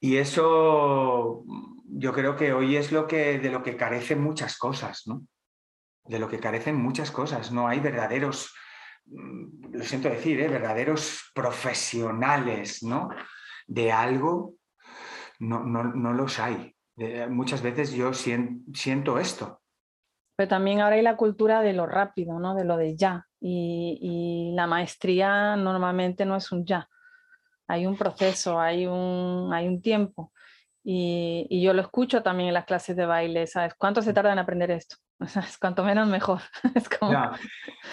Y eso yo creo que hoy es lo que, de lo que carecen muchas cosas, ¿no? De lo que carecen muchas cosas. No hay verdaderos, lo siento decir, ¿eh? verdaderos profesionales, ¿no? De algo, no, no, los hay. muchas veces yo siento esto. Pero también ahora hay la cultura de lo rápido, ¿no? De lo de ya. Y, y la maestría normalmente no es un ya hay un proceso, hay un, hay un tiempo. Y, y, yo lo escucho también en las clases de baile, ¿sabes? ¿Cuánto se tarda en aprender esto? ¿Sabes? Cuanto menos mejor. es como...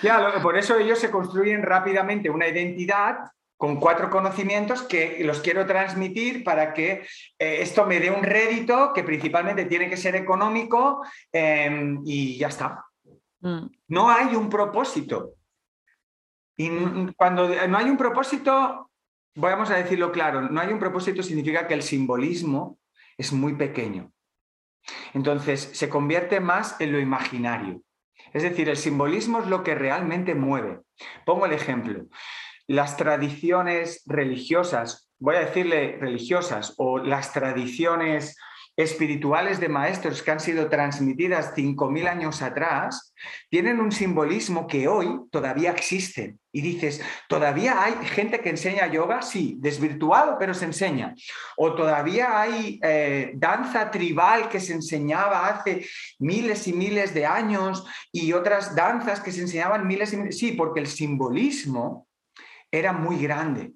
ya. por eso ellos se construyen rápidamente una identidad con cuatro conocimientos que los quiero transmitir para que eh, esto me dé un rédito que principalmente tiene que ser económico em, y ya está. Mm. No hay un propósito. Y cuando no hay un propósito, vamos a decirlo claro, no hay un propósito significa que el simbolismo es muy pequeño. Entonces, se convierte más en lo imaginario. Es decir, el simbolismo es lo que realmente mueve. Pongo el ejemplo. Las tradiciones religiosas, voy a decirle religiosas, o las tradiciones espirituales de maestros que han sido transmitidas 5.000 años atrás, tienen un simbolismo que hoy todavía existe. Y dices, ¿todavía hay gente que enseña yoga? Sí, desvirtuado, pero se enseña. O todavía hay eh, danza tribal que se enseñaba hace miles y miles de años y otras danzas que se enseñaban miles y miles. Sí, porque el simbolismo era muy grande.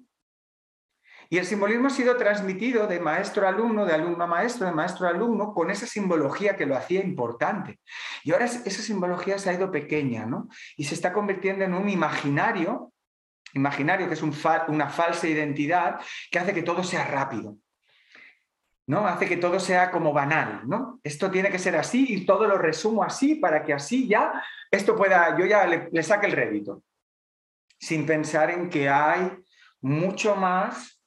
Y el simbolismo ha sido transmitido de maestro a alumno, de alumno a maestro, de maestro a alumno, con esa simbología que lo hacía importante. Y ahora esa simbología se ha ido pequeña, ¿no? Y se está convirtiendo en un imaginario, imaginario que es una falsa identidad, que hace que todo sea rápido. ¿no? Hace que todo sea como banal, ¿no? Esto tiene que ser así y todo lo resumo así para que así ya esto pueda, yo ya le, saque el rédito, sin pensar en que hay mucho más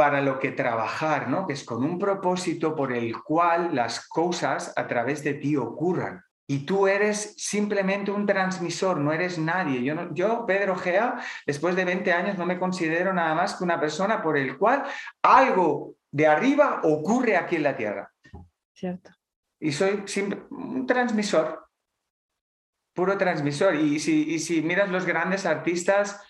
para lo que trabajar, ¿no? que es con un propósito por el cual las cosas a través de ti ocurran. Y tú eres simplemente un transmisor, no eres nadie. Yo, yo, Pedro Gea, después de 20 años, no me considero nada más que una persona por el cual algo de arriba ocurre aquí en la Tierra. Cierto. Y soy un transmisor, puro transmisor. Y si, y si miras los grandes artistas,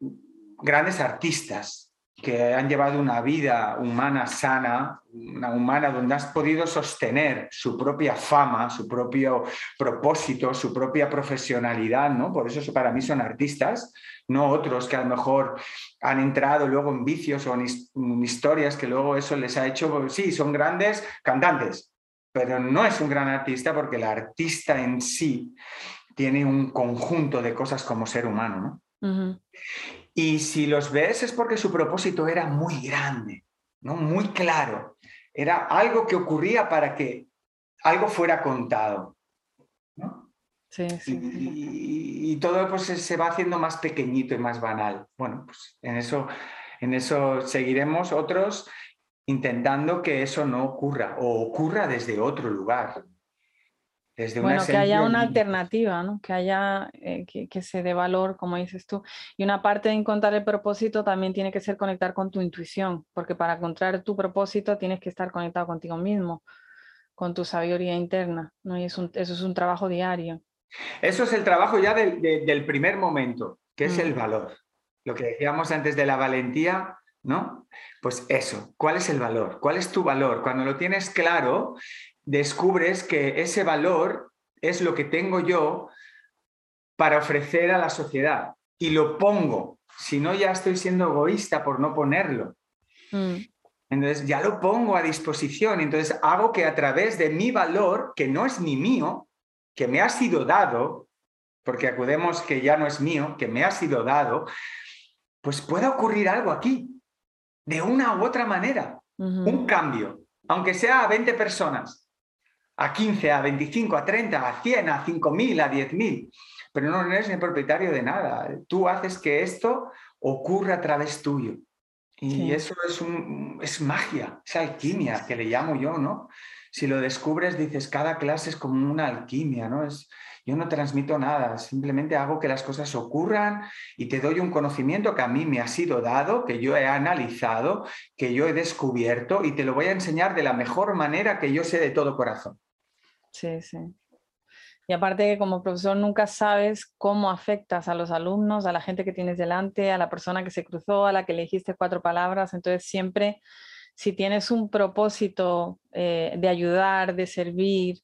grandes artistas, que han llevado una vida humana sana, una humana donde has podido sostener su propia fama, su propio propósito, su propia profesionalidad, ¿no? Por eso para mí son artistas, no otros que a lo mejor han entrado luego en vicios o en historias que luego eso les ha hecho, sí, son grandes cantantes, pero no es un gran artista porque el artista en sí tiene un conjunto de cosas como ser humano, ¿no? Y si los ves es porque su propósito era muy grande, ¿no? muy claro. Era algo que ocurría para que algo fuera contado. Sí, sí. Y, todo pues, se va haciendo más pequeñito y más banal. Bueno, pues en eso, en eso seguiremos otros intentando que eso no ocurra o ocurra desde otro lugar bueno, que haya una alternativa, ¿no? que haya, eh, que, se dé valor, como dices tú. Y una parte de encontrar el propósito también tiene que ser conectar con tu intuición, porque para encontrar tu propósito tienes que estar conectado contigo mismo, con tu sabiduría interna, ¿no? y es un, eso es un trabajo diario. Eso es el trabajo ya del primer momento, que es el valor. Lo que decíamos antes de la valentía, ¿no? Pues eso, ¿cuál es el valor? ¿Cuál es tu valor? Cuando lo tienes claro, descubres que ese valor es lo que tengo yo para ofrecer a la sociedad y lo pongo. Si no, ya estoy siendo egoísta por no ponerlo. Mm. Entonces ya lo pongo a disposición. Entonces hago que a través de mi valor, que no es ni mío, que me ha sido dado, porque acudemos que ya no es mío, que me ha sido dado, pues pueda ocurrir algo aquí, de una u otra manera, un cambio, aunque sea a 20 personas a 15, a 25, a 30, a 100, a 5.000, a 10.000, pero no eres el propietario de nada. Tú haces que esto ocurra a través tuyo. Y eso es, un, es magia, es alquimia, que le llamo yo, ¿no? Si lo descubres, dices, cada clase es como una alquimia, ¿no? Es, yo no transmito nada, simplemente hago que las cosas ocurran y te doy un conocimiento que a mí me ha sido dado, que yo he analizado, que yo he descubierto y te lo voy a enseñar de la mejor manera que yo sé de todo corazón. Sí, sí. Y aparte que como profesor nunca sabes cómo afectas a los alumnos, a la gente que tienes delante, a la persona que se cruzó, a la que le dijiste cuatro palabras. Entonces siempre, si tienes un propósito eh, de ayudar, de servir,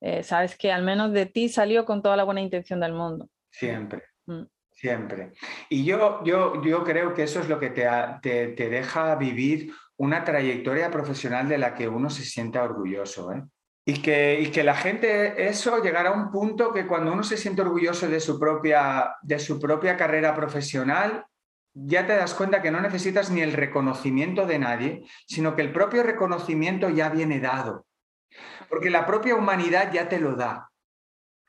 eh, sabes que al menos de ti salió con toda la buena intención del mundo. Siempre. Mm. Siempre. Y yo, yo, yo creo que eso es lo que te, te, te deja vivir una trayectoria profesional de la que uno se sienta orgulloso. ¿eh? Y que, que la gente, eso llegará a un punto que cuando uno se siente orgulloso de su propia, de su propia carrera profesional, ya te das cuenta que no necesitas ni el reconocimiento de nadie, sino que el propio reconocimiento ya viene dado. Porque la propia humanidad ya te lo da.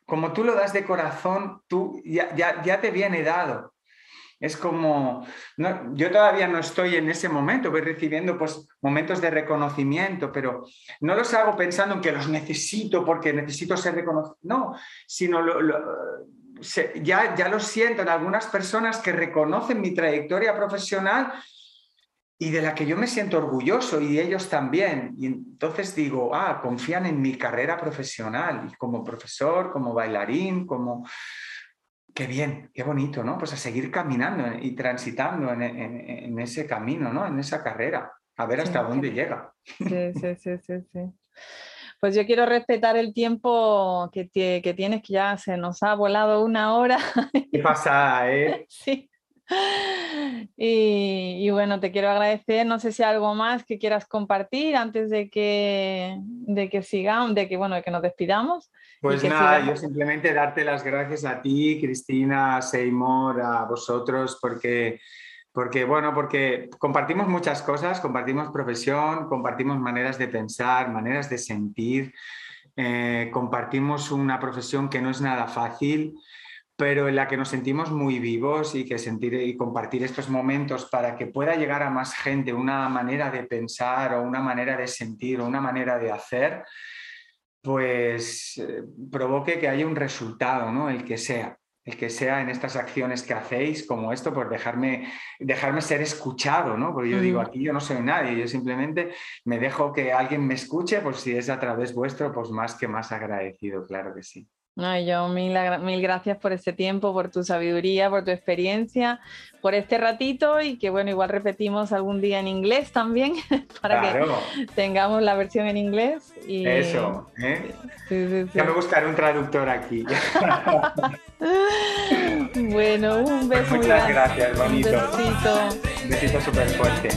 Como tú lo das de corazón, tú ya, ya, ya te viene dado. Es como, yo todavía no estoy en ese momento, voy recibiendo pues, momentos de reconocimiento, pero no los hago pensando en que los necesito porque necesito ser reconocido, no, sino ya, ya lo siento en algunas personas que reconocen mi trayectoria profesional y de la que yo me siento orgulloso y ellos también. Y entonces digo, ah, confían en mi carrera profesional como profesor, como bailarín, como Qué bien, qué bonito, ¿no? Pues a seguir caminando y transitando en, ese camino, ¿no? En esa carrera, a ver hasta dónde llega. Sí, sí, sí, sí, Pues yo quiero respetar el tiempo que, que tienes, que ya se nos ha volado una hora. ¿Qué pasa, eh? Sí. Y, bueno, te quiero agradecer. No sé si hay algo más que quieras compartir antes de que, de que sigamos, de que, bueno, de que nos despidamos. Pues nada, yo simplemente darte las gracias a ti, Cristina, Seymour, a vosotros, porque, porque, bueno, porque compartimos muchas cosas, compartimos profesión, compartimos maneras de pensar, maneras de sentir, eh, compartimos una profesión que no es nada fácil pero en la que nos sentimos muy vivos y que sentir y compartir estos momentos para que pueda llegar a más gente una manera de pensar o una manera de sentir o una manera de hacer, pues eh, provoque que haya un resultado, ¿no? El que sea, el que sea en estas acciones que hacéis, como esto, pues dejarme, dejarme ser escuchado, ¿no? Porque yo digo, aquí yo no soy nadie, yo simplemente me dejo que alguien me escuche, pues si es a través vuestro, pues más que más agradecido, claro que sí. No, yo mil, mil gracias por este tiempo, por tu sabiduría, por tu experiencia, por este ratito y que bueno, igual repetimos algún día en inglés también para que tengamos la versión en inglés. Y... Eso, ¿eh? Ya me buscaré un traductor aquí. bueno, un beso. Muchas gracias, bonito. Un besito. Un besito súper fuerte.